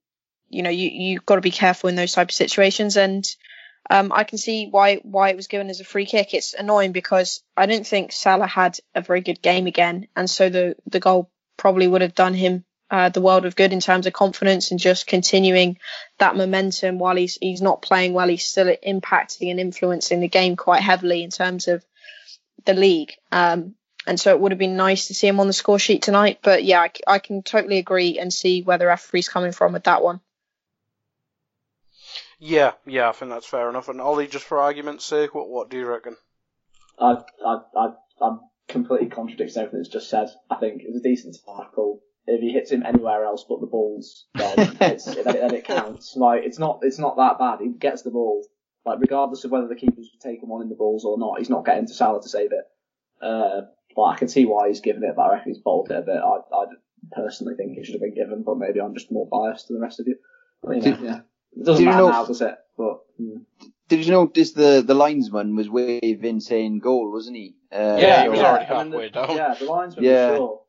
C: you know, you you've got to be careful in those type of situations and um, I can see why why it was given as a free kick. It's annoying because I don't think Salah had a very good game again, and so the the goal probably would have done him uh, the world of good in terms of confidence and just continuing that momentum while he's he's not playing well. He's still impacting and influencing the game quite heavily in terms of the league. Um, and so it would have been nice to see him on the score sheet tonight. But yeah, I, I can totally agree and see where the referee's coming from with that one.
A: Yeah, yeah, I think that's fair enough. And Olli, just for argument's sake, what what do you reckon?
B: I I I I'm completely contradicting everything that's just said. I think it was a decent tackle. If he hits him anywhere else but the balls, then, it's, then, then it counts. Like it's not it's not that bad. He gets the ball. Like regardless of whether the keeper's taken one in the balls or not, he's not getting to Salah to save it. Uh, but I can see why he's given it. But I reckon he's bowled it a bit. I I personally think it should have been given, but maybe I'm just more biased than the rest of you. But, yeah, yeah. It doesn't did matter you know, now, does it? But hmm.
D: did you notice the the linesman was waving saying goal, wasn't he?
A: Uh, yeah, he was already halfway the,
B: down. Yeah, the linesman yeah. sure.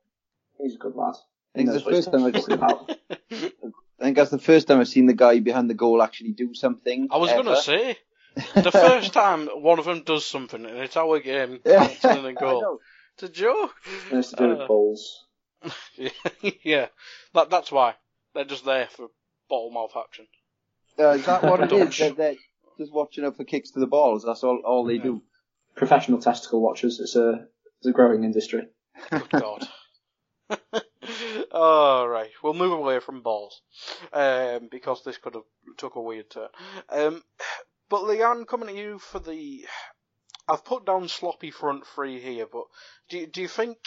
B: He's a good lad.
D: I think it's the first time I've I think that's the first time I've seen the guy behind the goal actually do something.
A: I was gonna say. the first time one of them does something and it's our game counting in a goal. It's a joke.
B: It's to do with
A: Uh,
B: balls.
A: yeah, that, that's why. They're just there for bottle mouth action.
D: Uh, is that what it is? They're, they're just watching out for kicks to the balls. That's all, all they do.
B: Professional testicle watchers. It's a it's a growing industry.
A: Good God. All right, we'll move away from balls um, because this could have took a weird turn. Um, but Leanne, coming to you for the, I've put down sloppy front three here, but do you, do you think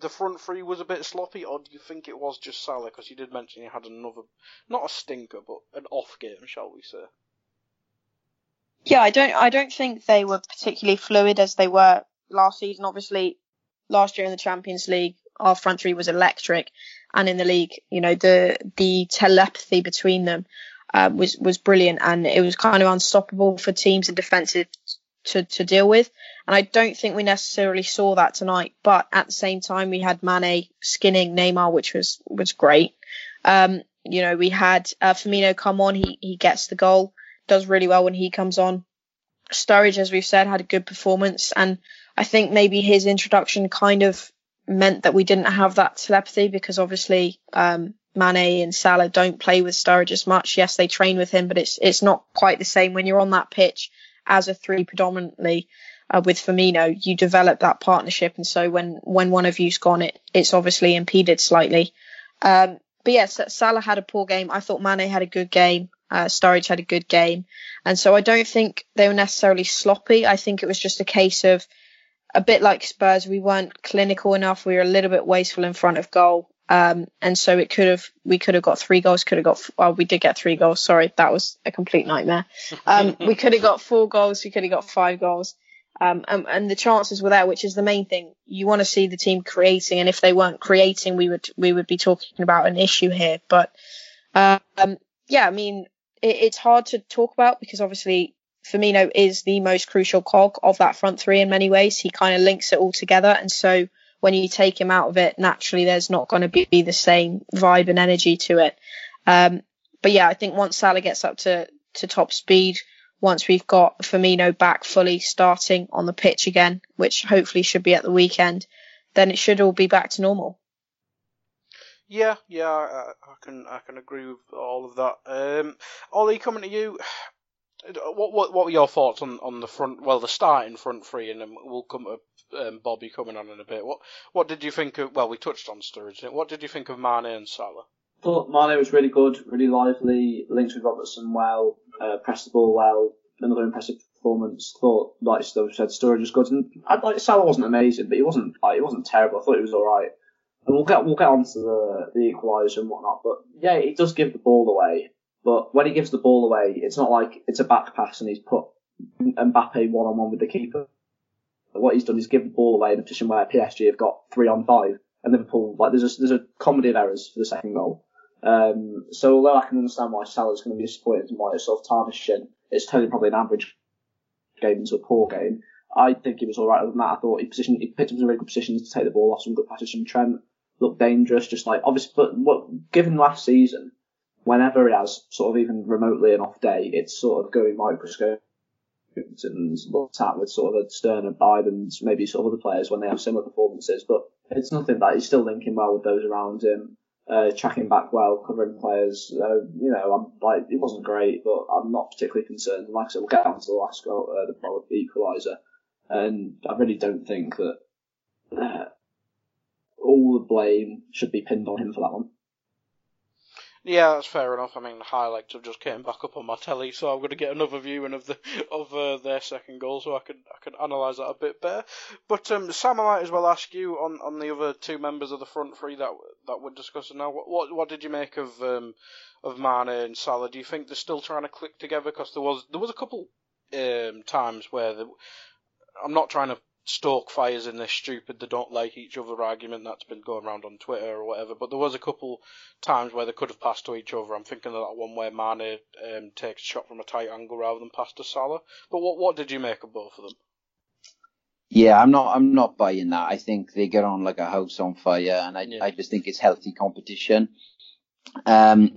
A: the front three was a bit sloppy, or do you think it was just Salah? Because you did mention he had another, not a stinker, but an off game, shall we say?
C: Yeah, I don't I don't think they were particularly fluid as they were last season. Obviously, last year in the Champions League, our front three was electric, and in the league, you know, the the telepathy between them uh, was was brilliant, and it was kind of unstoppable for teams and defensive to to deal with. And I don't think we necessarily saw that tonight. But at the same time, we had Mane skinning Neymar, which was was great. Um, you know, we had uh, Firmino come on, he he gets the goal does really well when he comes on. Sturridge, as we've said, had a good performance, and I think maybe his introduction kind of meant that we didn't have that telepathy because obviously um, Mane and Salah don't play with Sturridge as much. Yes, they train with him, but it's it's not quite the same when you're on that pitch as a three predominantly uh, with Firmino. You develop that partnership, and so when when one of you's gone, it it's obviously impeded slightly. Um, but yes, Salah had a poor game. I thought Mane had a good game. Uh, Sturridge had a good game. And so I don't think they were necessarily sloppy. I think it was just a case of a bit like Spurs, we weren't clinical enough. We were a little bit wasteful in front of goal. Um, and so it could have, we could have got three goals, could have got, well, we did get three goals. Sorry, that was a complete nightmare. Um, we could have got four goals, we could have got five goals. Um, and, and the chances were there, which is the main thing. You want to see the team creating, and if they weren't creating, we would we would be talking about an issue here. But um, yeah, I mean, it, it's hard to talk about because obviously Firmino is the most crucial cog of that front three in many ways. He kind of links it all together, and so when you take him out of it, naturally there's not going to be the same vibe and energy to it. Um, but yeah, I think once Salah gets up to to top speed, once we've got Firmino back fully starting on the pitch again, which hopefully should be at the weekend, then it should all be back to normal.
A: Yeah, yeah, I, I can I can agree with all of that. Um, Olli, coming to you, what what what were your thoughts on, on the front? Well, the starting front three, and then we'll come to um, Bobby coming on in a bit. What what did you think of? Well, we touched on Sturridge. What did you think of Mane and Salah?
B: Thought Mane was really good, really lively, linked with Robertson well, uh, pressed the ball well, another impressive performance. Thought, like I said, Sturridge was good, and I, like Salah wasn't amazing, but he wasn't like he wasn't terrible. I thought he was all right. And we'll get we'll get on to the the equaliser and whatnot, but yeah, he does give the ball away. But when he gives the ball away, it's not like it's a back pass and he's put Mbappe one on one with the keeper. What he's done is give the ball away in a position where PSG have got three on five, and Liverpool like there's a, there's a comedy of errors for the second goal. Um, so although I can understand why Salah's going to be disappointed and why it's sort of tarnishing, it's totally probably an average game into a poor game. I think he was all right other than that. I thought he positioned, he picked up some really good positions to take the ball off, some good passes from Trent, looked dangerous, just like obviously. But what given last season, whenever he has sort of even remotely an off day, it's sort of going microscope and looked at with sort of a stern and and maybe sort of other players when they have similar performances. But it's nothing that he's still linking well with those around him uh, tracking back well, covering players. Uh, you know, I'm like it wasn't great, but I'm not particularly concerned. Like I said, we'll get on to the last goal, uh, the equaliser, and I really don't think that uh, all the blame should be pinned on him for that one.
A: Yeah, that's fair enough. I mean, the highlights have just came back up on my telly, so I'm going to get another viewing of the of uh, their second goal, so I can I can analyse that a bit better. But um, Sam, I might as well ask you on, on the other two members of the front three that that we're discussing now. What what, what did you make of um, of Mane and Salah? Do you think they're still trying to click together? Because there was there was a couple um, times where the, I'm not trying to stoke fires in this stupid they don't like each other argument that's been going around on Twitter or whatever. But there was a couple times where they could have passed to each other. I'm thinking of that one where Mane um, takes a shot from a tight angle rather than pass to Salah. But what what did you make of both of them?
D: Yeah, I'm not. I'm not buying that. I think they get on like a house on fire, and I,
A: Yeah.
D: I just think it's healthy competition. Um,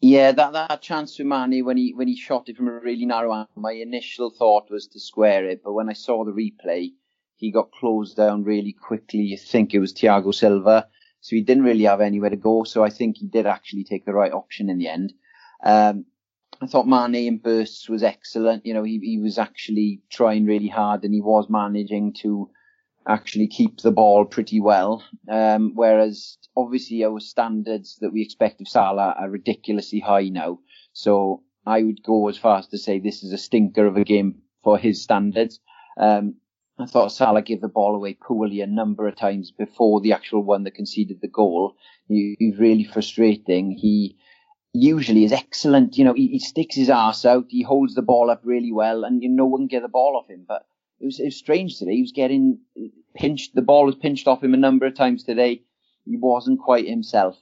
D: Yeah, that that chance for Mane when he when he shot it from a really narrow angle, my initial thought was to square it, but when I saw the replay, he got closed down really quickly. I think it was Thiago Silva, so he didn't really have anywhere to go. So I think he did actually take the right option in the end. Um, I thought Mane in bursts was excellent. You know, he he was actually trying really hard and he was managing to actually keep the ball pretty well. Um, whereas obviously our standards that we expect of Salah are ridiculously high now. So I would go as far as to say this is a stinker of a game for his standards. Um, I thought Salah gave the ball away poorly a number of times before the actual one that conceded the goal. He, he's really frustrating. He usually is excellent. You know, he, he sticks his ass out. He holds the ball up really well, and you know, no one can get the ball off him. But it was, it was strange today. He was getting pinched. The ball was pinched off him a number of times today. He wasn't quite himself.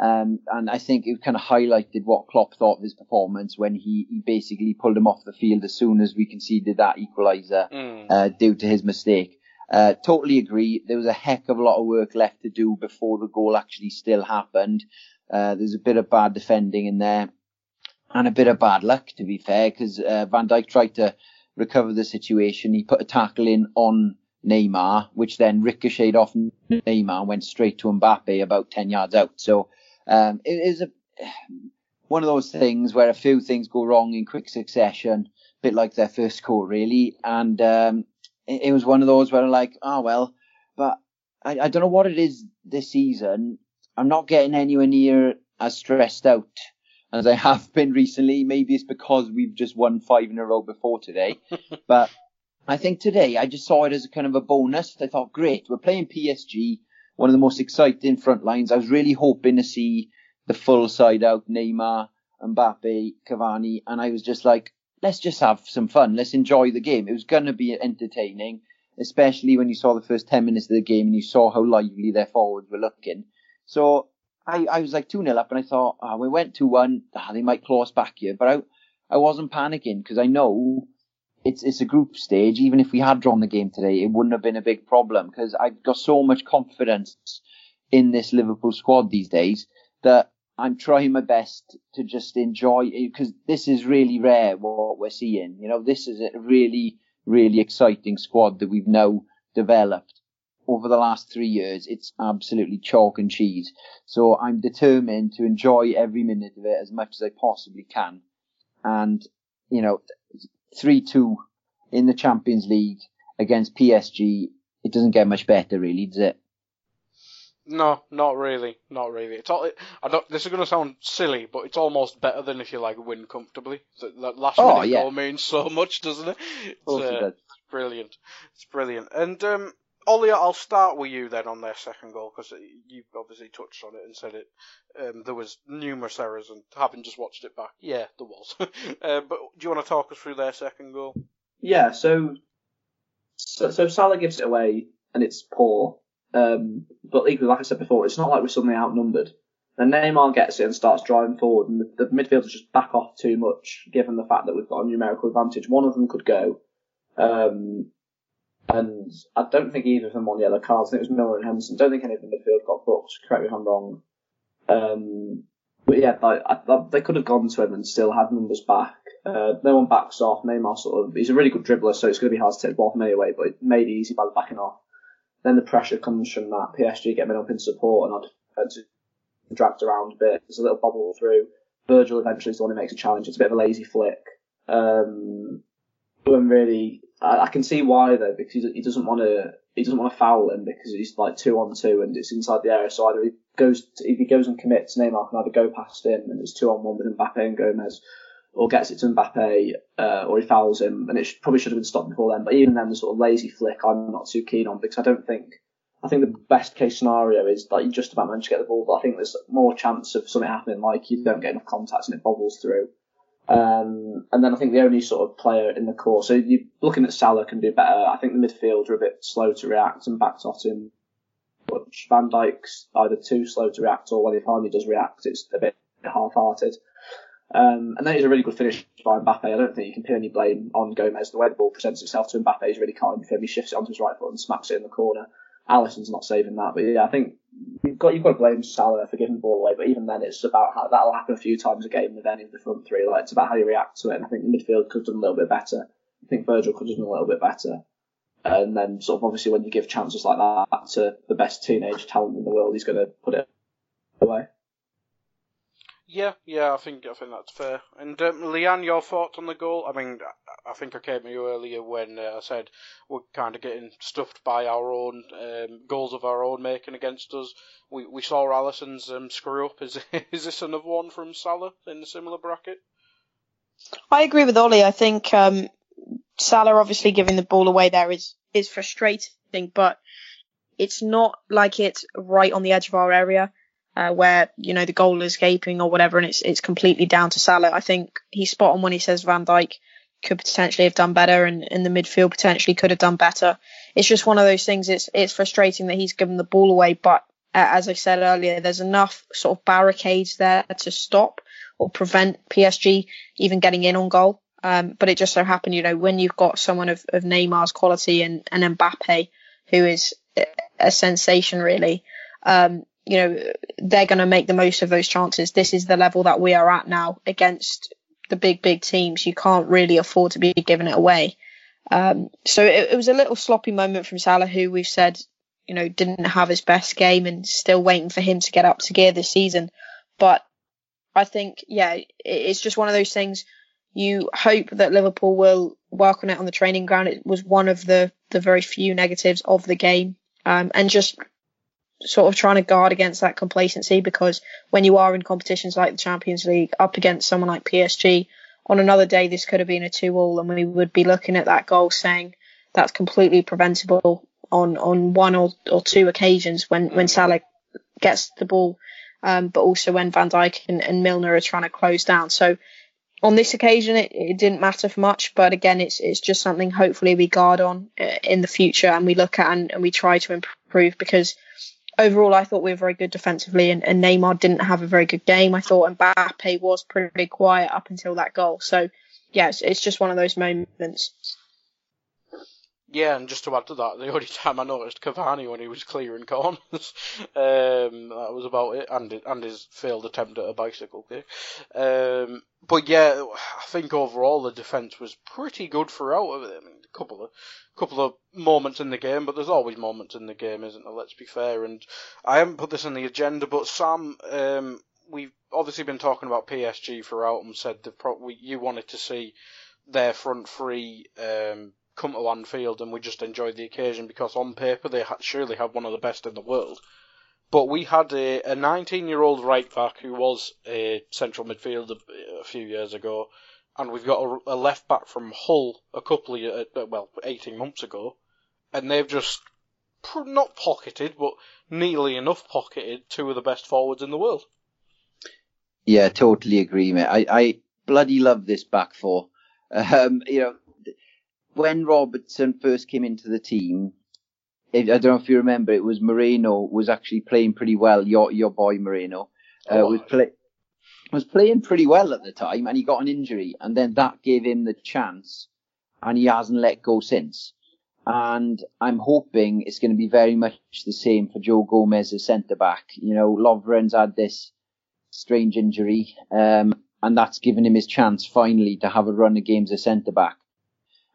D: Um, and I think it kind of highlighted what Klopp thought of his performance when he, he basically pulled him off the field as soon as we conceded that equaliser mm. uh, due to his mistake. Uh, totally agree. There was a heck of a lot of work left to do before the goal actually still happened. Uh, there's a bit of bad defending in there and a bit of bad luck, to be fair, because uh, Van Dijk tried to recover the situation. He put a tackle in on Neymar, which then ricocheted off Neymar and went straight to Mbappe about 10 yards out. So um, it is a one of those things where a few things go wrong in quick succession, a bit like their first goal, really. And um, it, it, was one of those where I'm like, oh, well, but I, I don't know what it is this season. I'm not getting anywhere near as stressed out as I have been recently. Maybe it's because we've just won five in a row before today. but I think today I just saw it as a kind of a bonus. I thought, great, we're playing PSG, one of the most exciting front lines. I was really hoping to see the full side out, Neymar, Mbappe, Cavani, and I was just like, let's just have some fun. Let's enjoy the game. It was going to be entertaining, especially when you saw the first 10 minutes of the game and you saw how lively their forwards were looking. So I, I was like 2 0 up and I thought, oh, we went 2 1. Ah, they might claw us back here. But I, I wasn't panicking because I know it's it's a group stage. Even if we had drawn the game today, it wouldn't have been a big problem because I've got so much confidence in this Liverpool squad these days that I'm trying my best to just enjoy it because this is really rare what we're seeing. You know, this is a really, really exciting squad that we've now developed over the last three years, it's absolutely chalk and cheese. So I'm determined to enjoy every minute of it as much as I possibly can. And, you know, 3-2 in the Champions League against PSG, it doesn't get much better really, does it?
A: No, not really, not really. It's all. I don't. This is going to sound silly, but it's almost better than if you like win comfortably. That last oh, minute yeah. goal means so much, doesn't it? It's, uh, it brilliant. It's brilliant. And um, Olli, I'll start with you then on their second goal because you obviously touched on it and said it. Um, there was numerous errors, and having just watched it back, yeah, there was. uh, but do you want to talk us through their second goal?
B: Yeah. So, so, so Salah gives it away, and it's poor. Um, but equally, like I said before, it's not like we're suddenly outnumbered. Then Neymar gets it and starts driving forward, and the, the midfielders just back off too much, given the fact that we've got a numerical advantage. One of them could go. Um, and I don't think either of them won yellow cards. I think it was Milner and Henderson. Don't think any of the midfield got booked. Correct me if I'm wrong. Um, but yeah, I, I, they could have gone to him and still had numbers back. Uh, no one backs off. Neymar sort of, he's a really good dribbler, so it's going to be hard to take the ball from away, but it made it easy by the backing off. Then the pressure comes from that PSG getting up in support and our defence dragged around a bit. There's a little bobble through. Virgil eventually is the one who makes a challenge. It's a bit of a lazy flick. Um, when really I, I can see why though because he, doesn't want to he doesn't want to foul him because he's like two on two and it's inside the area. So either he goes to, if he goes and commits, Neymar can either go past him and it's two on one with Mbappe and Gomez, or gets it to Mbappe, uh, or he fouls him, and it should, probably should have been stopped before then. But even then, the sort of lazy flick, I'm not too keen on because I don't think. I think the best case scenario is that you just about manage to get the ball, but I think there's more chance of something happening, like you don't get enough contacts and it bobbles through. Um, and then I think the only sort of player in the core, so you're looking at Salah can do better. I think the midfield are a bit slow to react and backed off him. But Van Dijk's either too slow to react or when he finally does react, it's a bit half-hearted. Um, and then it's a really good finish by Mbappe. I don't think you can pin any blame on Gomez. The way the ball presents itself to Mbappe is really kind of him. He shifts it onto his right foot and smacks it in the corner. Alisson's not saving that. But yeah, I think you've got you've got to blame Salah for giving the ball away. But even then, it's about how that'll happen a few times a game with any of the front three. Like it's about how you react to it. And I think the midfield could have done a little bit better. I think Virgil could have done a little bit better. And then sort of obviously when you give chances like that to the best teenage talent in the world, he's going to put it away.
A: Yeah, yeah, I think I think that's fair. And um, Leanne, your thoughts on the goal? I mean, I think I came to you earlier when uh, I said we're kind of getting stuffed by our own um, goals of our own making against us. We we saw Alisson's um, screw up. Is is this another one from Salah in a similar bracket?
C: I agree with Olli. I think um, Salah obviously giving the ball away there is is frustrating, but it's not like it's right on the edge of our area uh, where you know the goal is escaping or whatever, and it's it's completely down to Salah. I think he's spot on when he says Van Dijk could potentially have done better, and in the midfield potentially could have done better. It's just one of those things. It's it's frustrating that he's given the ball away, but uh, as I said earlier, there's enough sort of barricades there to stop or prevent PSG even getting in on goal. Um, but it just so happened, you know, when you've got someone of, of Neymar's quality and, and Mbappe, who is a sensation really, um, you know, they're going to make the most of those chances. This is the level that we are at now against the big, big teams. You can't really afford to be giving it away. Um, so it, it, was a little sloppy moment from Salah, who we've said, you know, didn't have his best game and still waiting for him to get up to gear this season. But I think, yeah, it, it's just one of those things. You hope that Liverpool will work on it on the training ground. It was one of the, the very few negatives of the game. Um, and just sort of trying to guard against that complacency because when you are in competitions like the Champions League up against someone like PSG, on another day this could have been a two all and we would be looking at that goal saying that's completely preventable on, on one or, or two occasions when, when Salah gets the ball, um, but also when Van Dijk and, and Milner are trying to close down. So on this occasion, it, it didn't matter for much, but again, it's it's just something hopefully we guard on uh, in the future and we look at and, and we try to improve because overall, I thought we were very good defensively, and, and, Neymar didn't have a very good game. I thought Mbappe was pretty quiet up until that goal. So, yeah, it's, it's just one of those moments.
A: Yeah, and just to add to that, the only time I noticed Cavani when he was clearing corners, um, that was about it, and and his failed attempt at a bicycle kick. Um, but yeah, I think overall the defence was pretty good throughout. I mean, a couple of couple of moments in the game, but there's always moments in the game, isn't there? Let's be fair. And I haven't put this on the agenda, but Sam, um, we've obviously been talking about PSG throughout and said that pro- we, you wanted to see their front three um, come to Anfield, and we just enjoyed the occasion because on paper they surely have one of the best in the world. But we had a 19 year old right back who was a central midfielder a few years ago and we've got a, a left back from Hull a couple of uh, well, 18 months ago, and they've just not pocketed, but nearly enough pocketed two of the best forwards in the world.
D: Yeah, totally agree, mate. I, I bloody love this back four. Um, you know, when Robertson first came into the team, I don't know if you remember, it was Moreno was actually playing pretty well. Your your boy Moreno uh, oh, was play, was playing pretty well at the time and he got an injury and then that gave him the chance and he hasn't let go since. And I'm hoping it's going to be very much the same for Joe Gomez as centre back. You know, Lovren's had this strange injury, um, and that's given him his chance finally to have a run of games as centre back.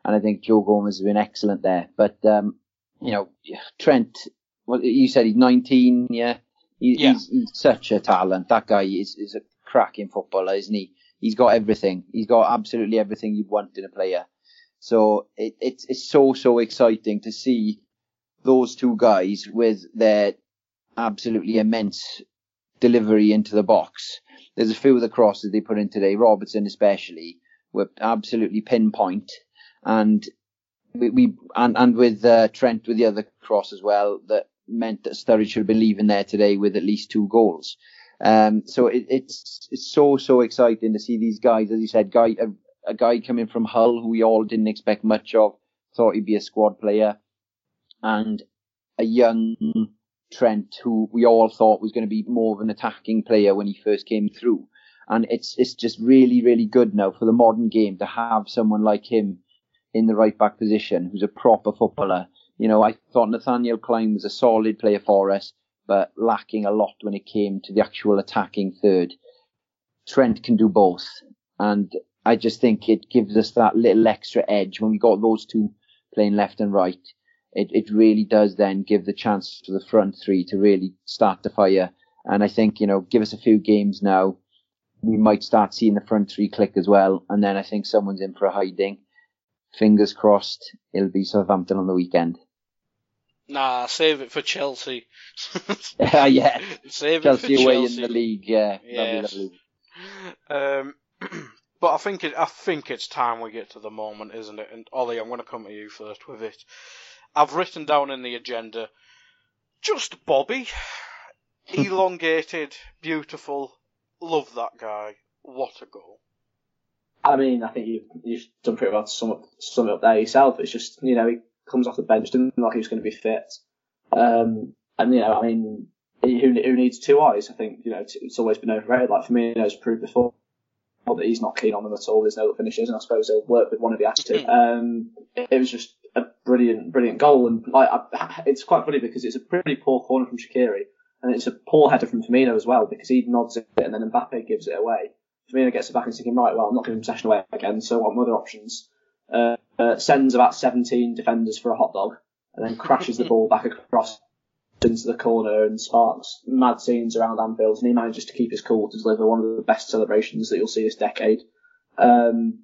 D: And I think Joe Gomez has been excellent there. But, um, you know, Trent, well, you said he's 19, yeah? He, yeah. He's, he's, such a talent. That guy is, is a cracking footballer, isn't he? He's got everything. He's got absolutely everything you'd want in a player. So it, it's it's so so exciting to see those two guys with their absolutely immense delivery into the box. There's a few of the crosses they put in today, Robertson especially, were absolutely pinpoint, and we, we and and with uh, Trent with the other cross as well that meant that Sturridge should have been leaving there today with at least two goals. Um, so it, it's it's so so exciting to see these guys. As you said, guy a, a, guy coming from Hull who we all didn't expect much of, thought he'd be a squad player, and a young Trent who we all thought was going to be more of an attacking player when he first came through. And it's it's just really really good now for the modern game to have someone like him in the right back position who's a proper footballer You know, I thought Nathaniel Clyne was a solid player for us, but lacking a lot when it came to the actual attacking third. Trent can do both, and I just think it gives us that little extra edge when we got those two playing left and right. It it really does then give the chance to the front three to really start the fire. And I think you know, give us a few games now, we might start seeing the front three click as well. And then I think someone's in for a hiding. Fingers crossed, it'll be Southampton on the weekend.
A: Nah, save it for Chelsea.
D: uh, yeah,
A: save
D: Chelsea
A: it for
D: away
A: Chelsea.
D: in the league. Yeah,
A: Yes.
D: lovely, lovely.
A: Um, but I think it, I think it's time we get to the moment, isn't it? And Olli, I'm going to come to you first with it. I've written down in the agenda just Bobby, elongated, beautiful. Love that guy. What a goal!
B: I mean, I think you've, you've done pretty well to sum, up, sum it up there yourself. It's just, you know, he comes off the bench, didn't look like he was going to be fit. Um, and, you know, I mean, who, who needs two eyes? I think, you know, it's, always been overrated. Like, for me, it's proved before that he's not keen on them at all. There's no finishes, and I suppose he'll work with one of the to. Um, it, it was just a brilliant, brilliant goal. And, like, I, it's quite funny because it's a pretty poor corner from Shaqiri, and it's a poor header from Firmino as well because he nods it and then Mbappe gives it away. Firmino gets it back and thinking, right, well, I'm not giving possession away again, so what are my other options? Uh, uh, sends about 17 defenders for a hot dog and then crashes the ball back across into the corner and sparks mad scenes around Anfield. And he manages to keep his cool to deliver one of the best celebrations that you'll see this decade. Um,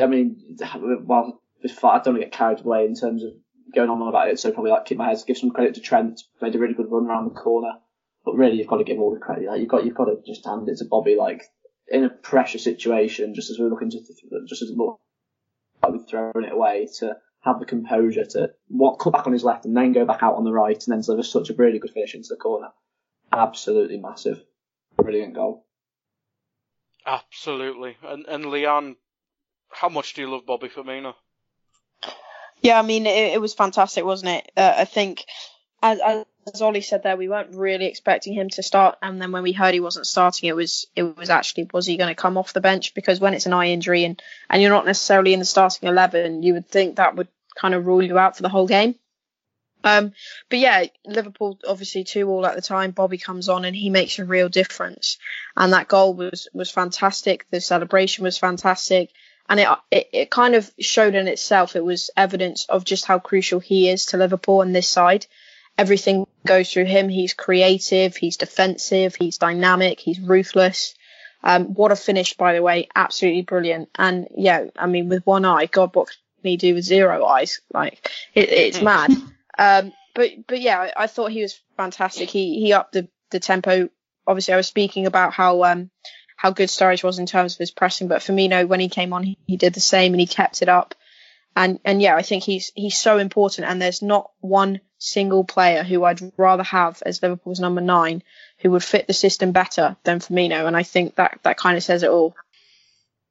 B: I mean, well, I don't want to get carried away in terms of going on about it, so probably like keep my head, give some credit to Trent, made a really good run around the corner. But really, you've got to give all the credit. Like you've got, you've got to just hand it to Bobby. Like in a pressure situation, just as we're looking to, just as look, like we've thrown it away, to have the composure to what cut back on his left and then go back out on the right, and then deliver such a really good finish into the corner. Absolutely massive, brilliant goal.
A: Absolutely. And and Leanne, how much do you love Bobby Firmino?
C: Yeah, I mean, it, it was fantastic, wasn't it? Uh, I think, as, as Olli said there, we weren't really expecting him to start, and then when we heard he wasn't starting, it was it was actually was he going to come off the bench? Because when it's an eye injury and and you're not necessarily in the starting eleven, you would think that would kind of rule you out for the whole game. Um, but yeah, Liverpool obviously two all at the time. Bobby comes on and he makes a real difference, and that goal was was fantastic. The celebration was fantastic and it, it it kind of showed in itself. It was evidence of just how crucial he is to Liverpool and this side. Everything goes through him. He's creative. He's defensive. He's dynamic. He's ruthless. Um, what a finish, by the way, absolutely brilliant. And yeah, I mean, with one eye, God, what can he do with zero eyes? Like it, it's mad. Um, but but yeah, I, I thought he was fantastic. He he upped the the tempo. Obviously, I was speaking about how um how good Sturridge was in terms of his pressing, but Firmino when he came on, he, he did the same and he kept it up. And and yeah, I think he's he's so important. And there's not one single player who I'd rather have as Liverpool's number nine who would fit the system better than Firmino. And I think that that kind of says it all.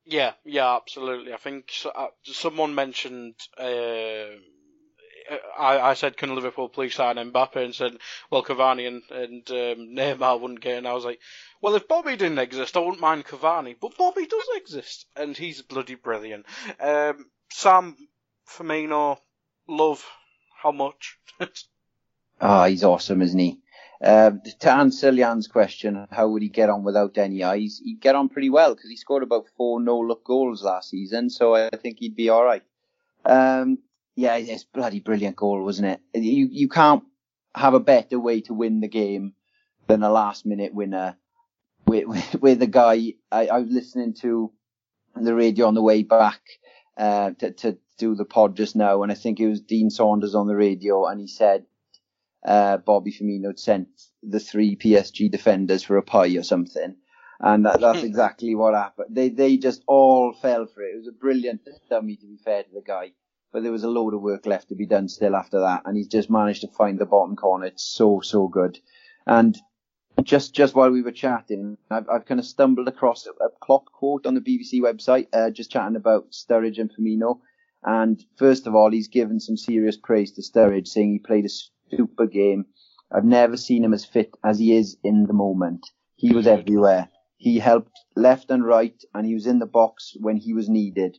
A: Yeah, yeah, absolutely. I think uh, someone mentioned. Uh, I, I said, "Can Liverpool please sign Mbappe?" and said, "Well, Cavani and, and um, Neymar wouldn't get." And I was like, "Well, if Bobby didn't exist, I wouldn't mind Cavani, but Bobby does exist, and he's bloody brilliant." Um, Sam, Firmino, love, how much?
D: Ah, he's awesome, isn't he? Uh, to answer Leanne's question, how would he get on without any eyes? He'd get on pretty well because he scored about four no-look goals last season, so I think he'd be all right. Um, yeah, it's a bloody brilliant goal, wasn't it? You you can't have a better way to win the game than a last-minute winner with, with, with a guy. I, I was listening to the radio on the way back uh, to, to do the pod just now, and I think it was Dean Saunders on the radio, and he said uh, Bobby Firmino had sent the three PSG defenders for a pie or something. And that, that's exactly what happened. They they just all fell for it. It was a brilliant dummy, to be fair to the guy. But there was a load of work left to be done still after that, and he's just managed to find the bottom corner. It's so so good. And just just while we were chatting, I've I've kind of stumbled across a, a Klopp quote on the BBC website, uh, just chatting about Sturridge and Firmino. And first of all, he's given some serious praise to Sturridge, saying he played a super game. I've never seen him as fit as he is in the moment. He was everywhere. He helped left and right, and he was in the box when he was needed.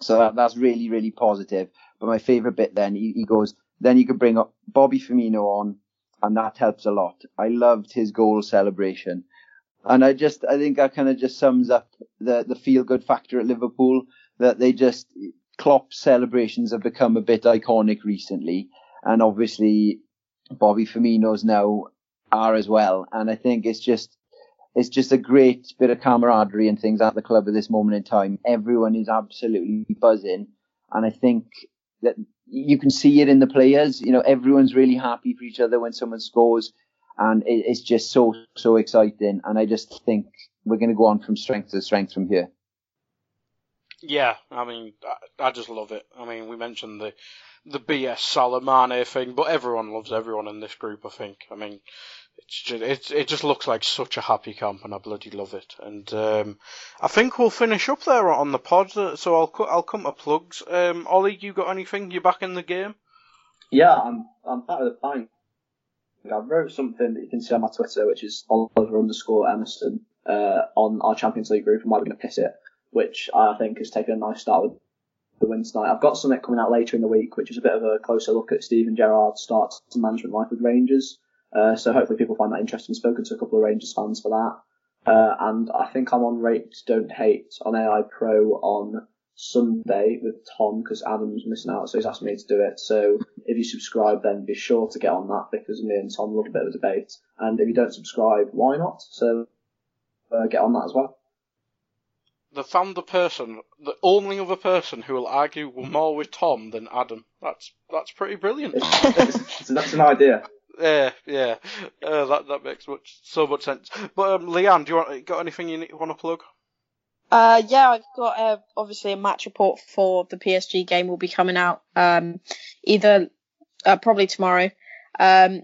D: So that, that's really, really positive. But my favourite bit then, he, he goes, then you could bring up Bobby Firmino on, and that helps a lot. I loved his goal celebration. And I just, I think that kind of just sums up the, the feel good factor at Liverpool that they just, Klopp celebrations have become a bit iconic recently. And obviously Bobby Firmino's now are as well. And I think it's just, it's just a great bit of camaraderie and things at the club at this moment in time. Everyone is absolutely buzzing. And I think that you can see it in the players. You know, everyone's really happy for each other when someone scores and it, it's just so so exciting. And I just think we're going to go on from strength to strength from here.
A: Yeah, I mean, I, I just love it. I mean, we mentioned the the BS Salah Mane thing, but everyone loves everyone in this group. I think. I mean, it's just it it just looks like such a happy camp, and I bloody love it. And um, I think we'll finish up there on the pod. So I'll I'll come to plugs. Um, Olli, you got anything? You back in the game?
B: Yeah, I'm I'm back with a bang. I wrote something that you can see on my Twitter, which is Oliver underscore Emmerson, uh, on our Champions League group, and why we're going to piss it, which I think has taken a nice start with the win tonight. I've got something coming out later in the week, which is a bit of a closer look at Steven Gerrard's start to management life with Rangers. Uh, so hopefully people find that interesting. Spoken to a couple of Rangers fans for that. Uh, and I think I'm on Rate Don't Hate on AI Pro on Sunday with Tom because Adam's missing out, so he's asked me to do it. So if you subscribe, then be sure to get on that because me and Tom love a bit of a debate. And if you don't subscribe, why not? So uh, get on that as well.
A: The found the person, the only other person who will argue more with Tom than Adam. That's that's pretty brilliant.
B: It's, it's, that's an idea.
A: Yeah, yeah, uh, that that makes much so much sense. But um, Leanne, do you want got anything you want to plug?
C: Uh, yeah, I've got uh, obviously a match report for the PSG game will be coming out um, either uh, probably tomorrow, um,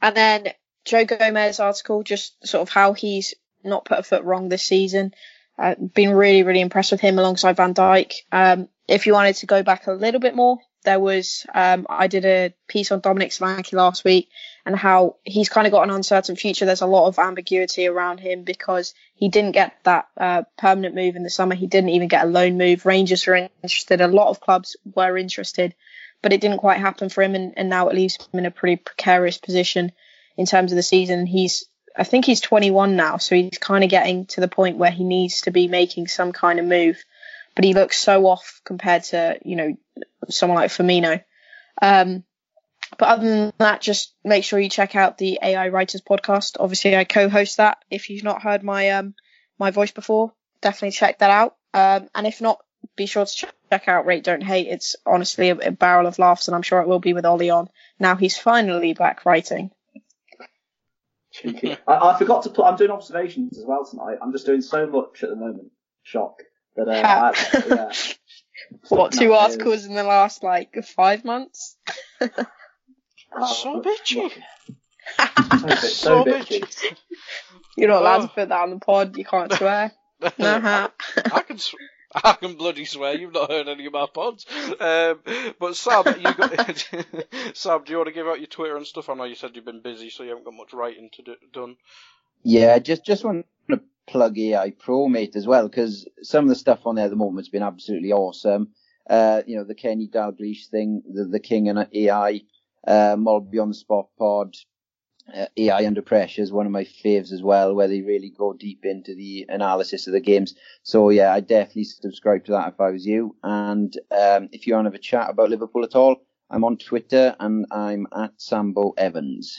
C: and then Joe Gomez article just sort of how he's not put a foot wrong this season. Uh, been really really impressed with him alongside Van Dijk. Um, if you wanted to go back a little bit more, there was um, I did a piece on Dominic Solanke last week and how he's kind of got an uncertain future. There's a lot of ambiguity around him because he didn't get that uh, permanent move in the summer. He didn't even get a loan move. Rangers were interested. A lot of clubs were interested, but it didn't quite happen for him. And, and now it leaves him in a pretty precarious position in terms of the season. He's I think he's 21 now, so he's kind of getting to the point where he needs to be making some kind of move. But he looks so off compared to you know someone like Firmino. Um, but other than that, just make sure you check out the AI Writers podcast. Obviously, I co-host that. If you've not heard my um my voice before, definitely check that out. Um, and if not, be sure to check out Rate Don't Hate. It's honestly a, a barrel of laughs, and I'm sure it will be with Olli on. Now he's finally back writing.
B: Cheeky. I, I, forgot to put. I'm doing observations as well tonight. I'm just doing so much at the moment. Shock. That uh, I, yeah.
C: What two articles in the last like five months?
A: so bitchy.
B: so, so bitchy.
C: You're not allowed oh. to put that on the pod. You can't swear. uh-huh.
A: I can. Sw- I can bloody swear you've not heard any of my pods. Um, but Sam, you got Sam, do you want to give out your Twitter and stuff? I know you said you've been busy, so you haven't got much writing to do done.
D: Yeah, just just want to plug AI Pro, mate, as well, because some of the stuff on there at the moment has been absolutely awesome. Uh, you know, the Kenny Dalglish thing, the, the King and AI, uh, Molby on the Spot pod, uh, AI Under Pressure is one of my faves as well, where they really go deep into the analysis of the games. So yeah, I definitely subscribe to that if I was you. And um, if you want to have a chat about Liverpool at all, I'm on Twitter and I'm at Sambo Evans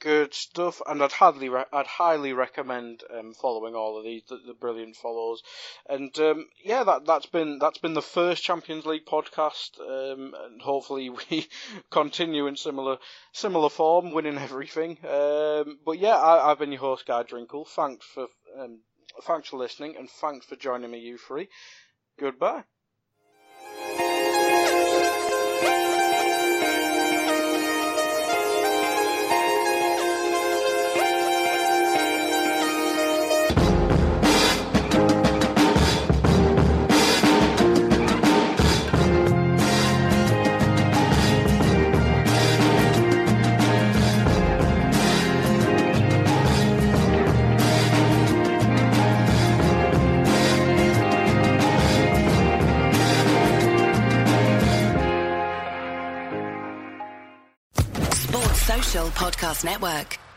A: good stuff, and I'd highly re- I'd highly recommend um, following all of these the, the brilliant follows, and um, yeah, that that's been that's been the first Champions League podcast, um, and hopefully we continue in similar similar form, winning everything. Um, but yeah, I, have been your host, Guy Drinkle. Thanks for um, thanks for listening, and thanks for joining me, you three. Goodbye.
E: Podcast Network.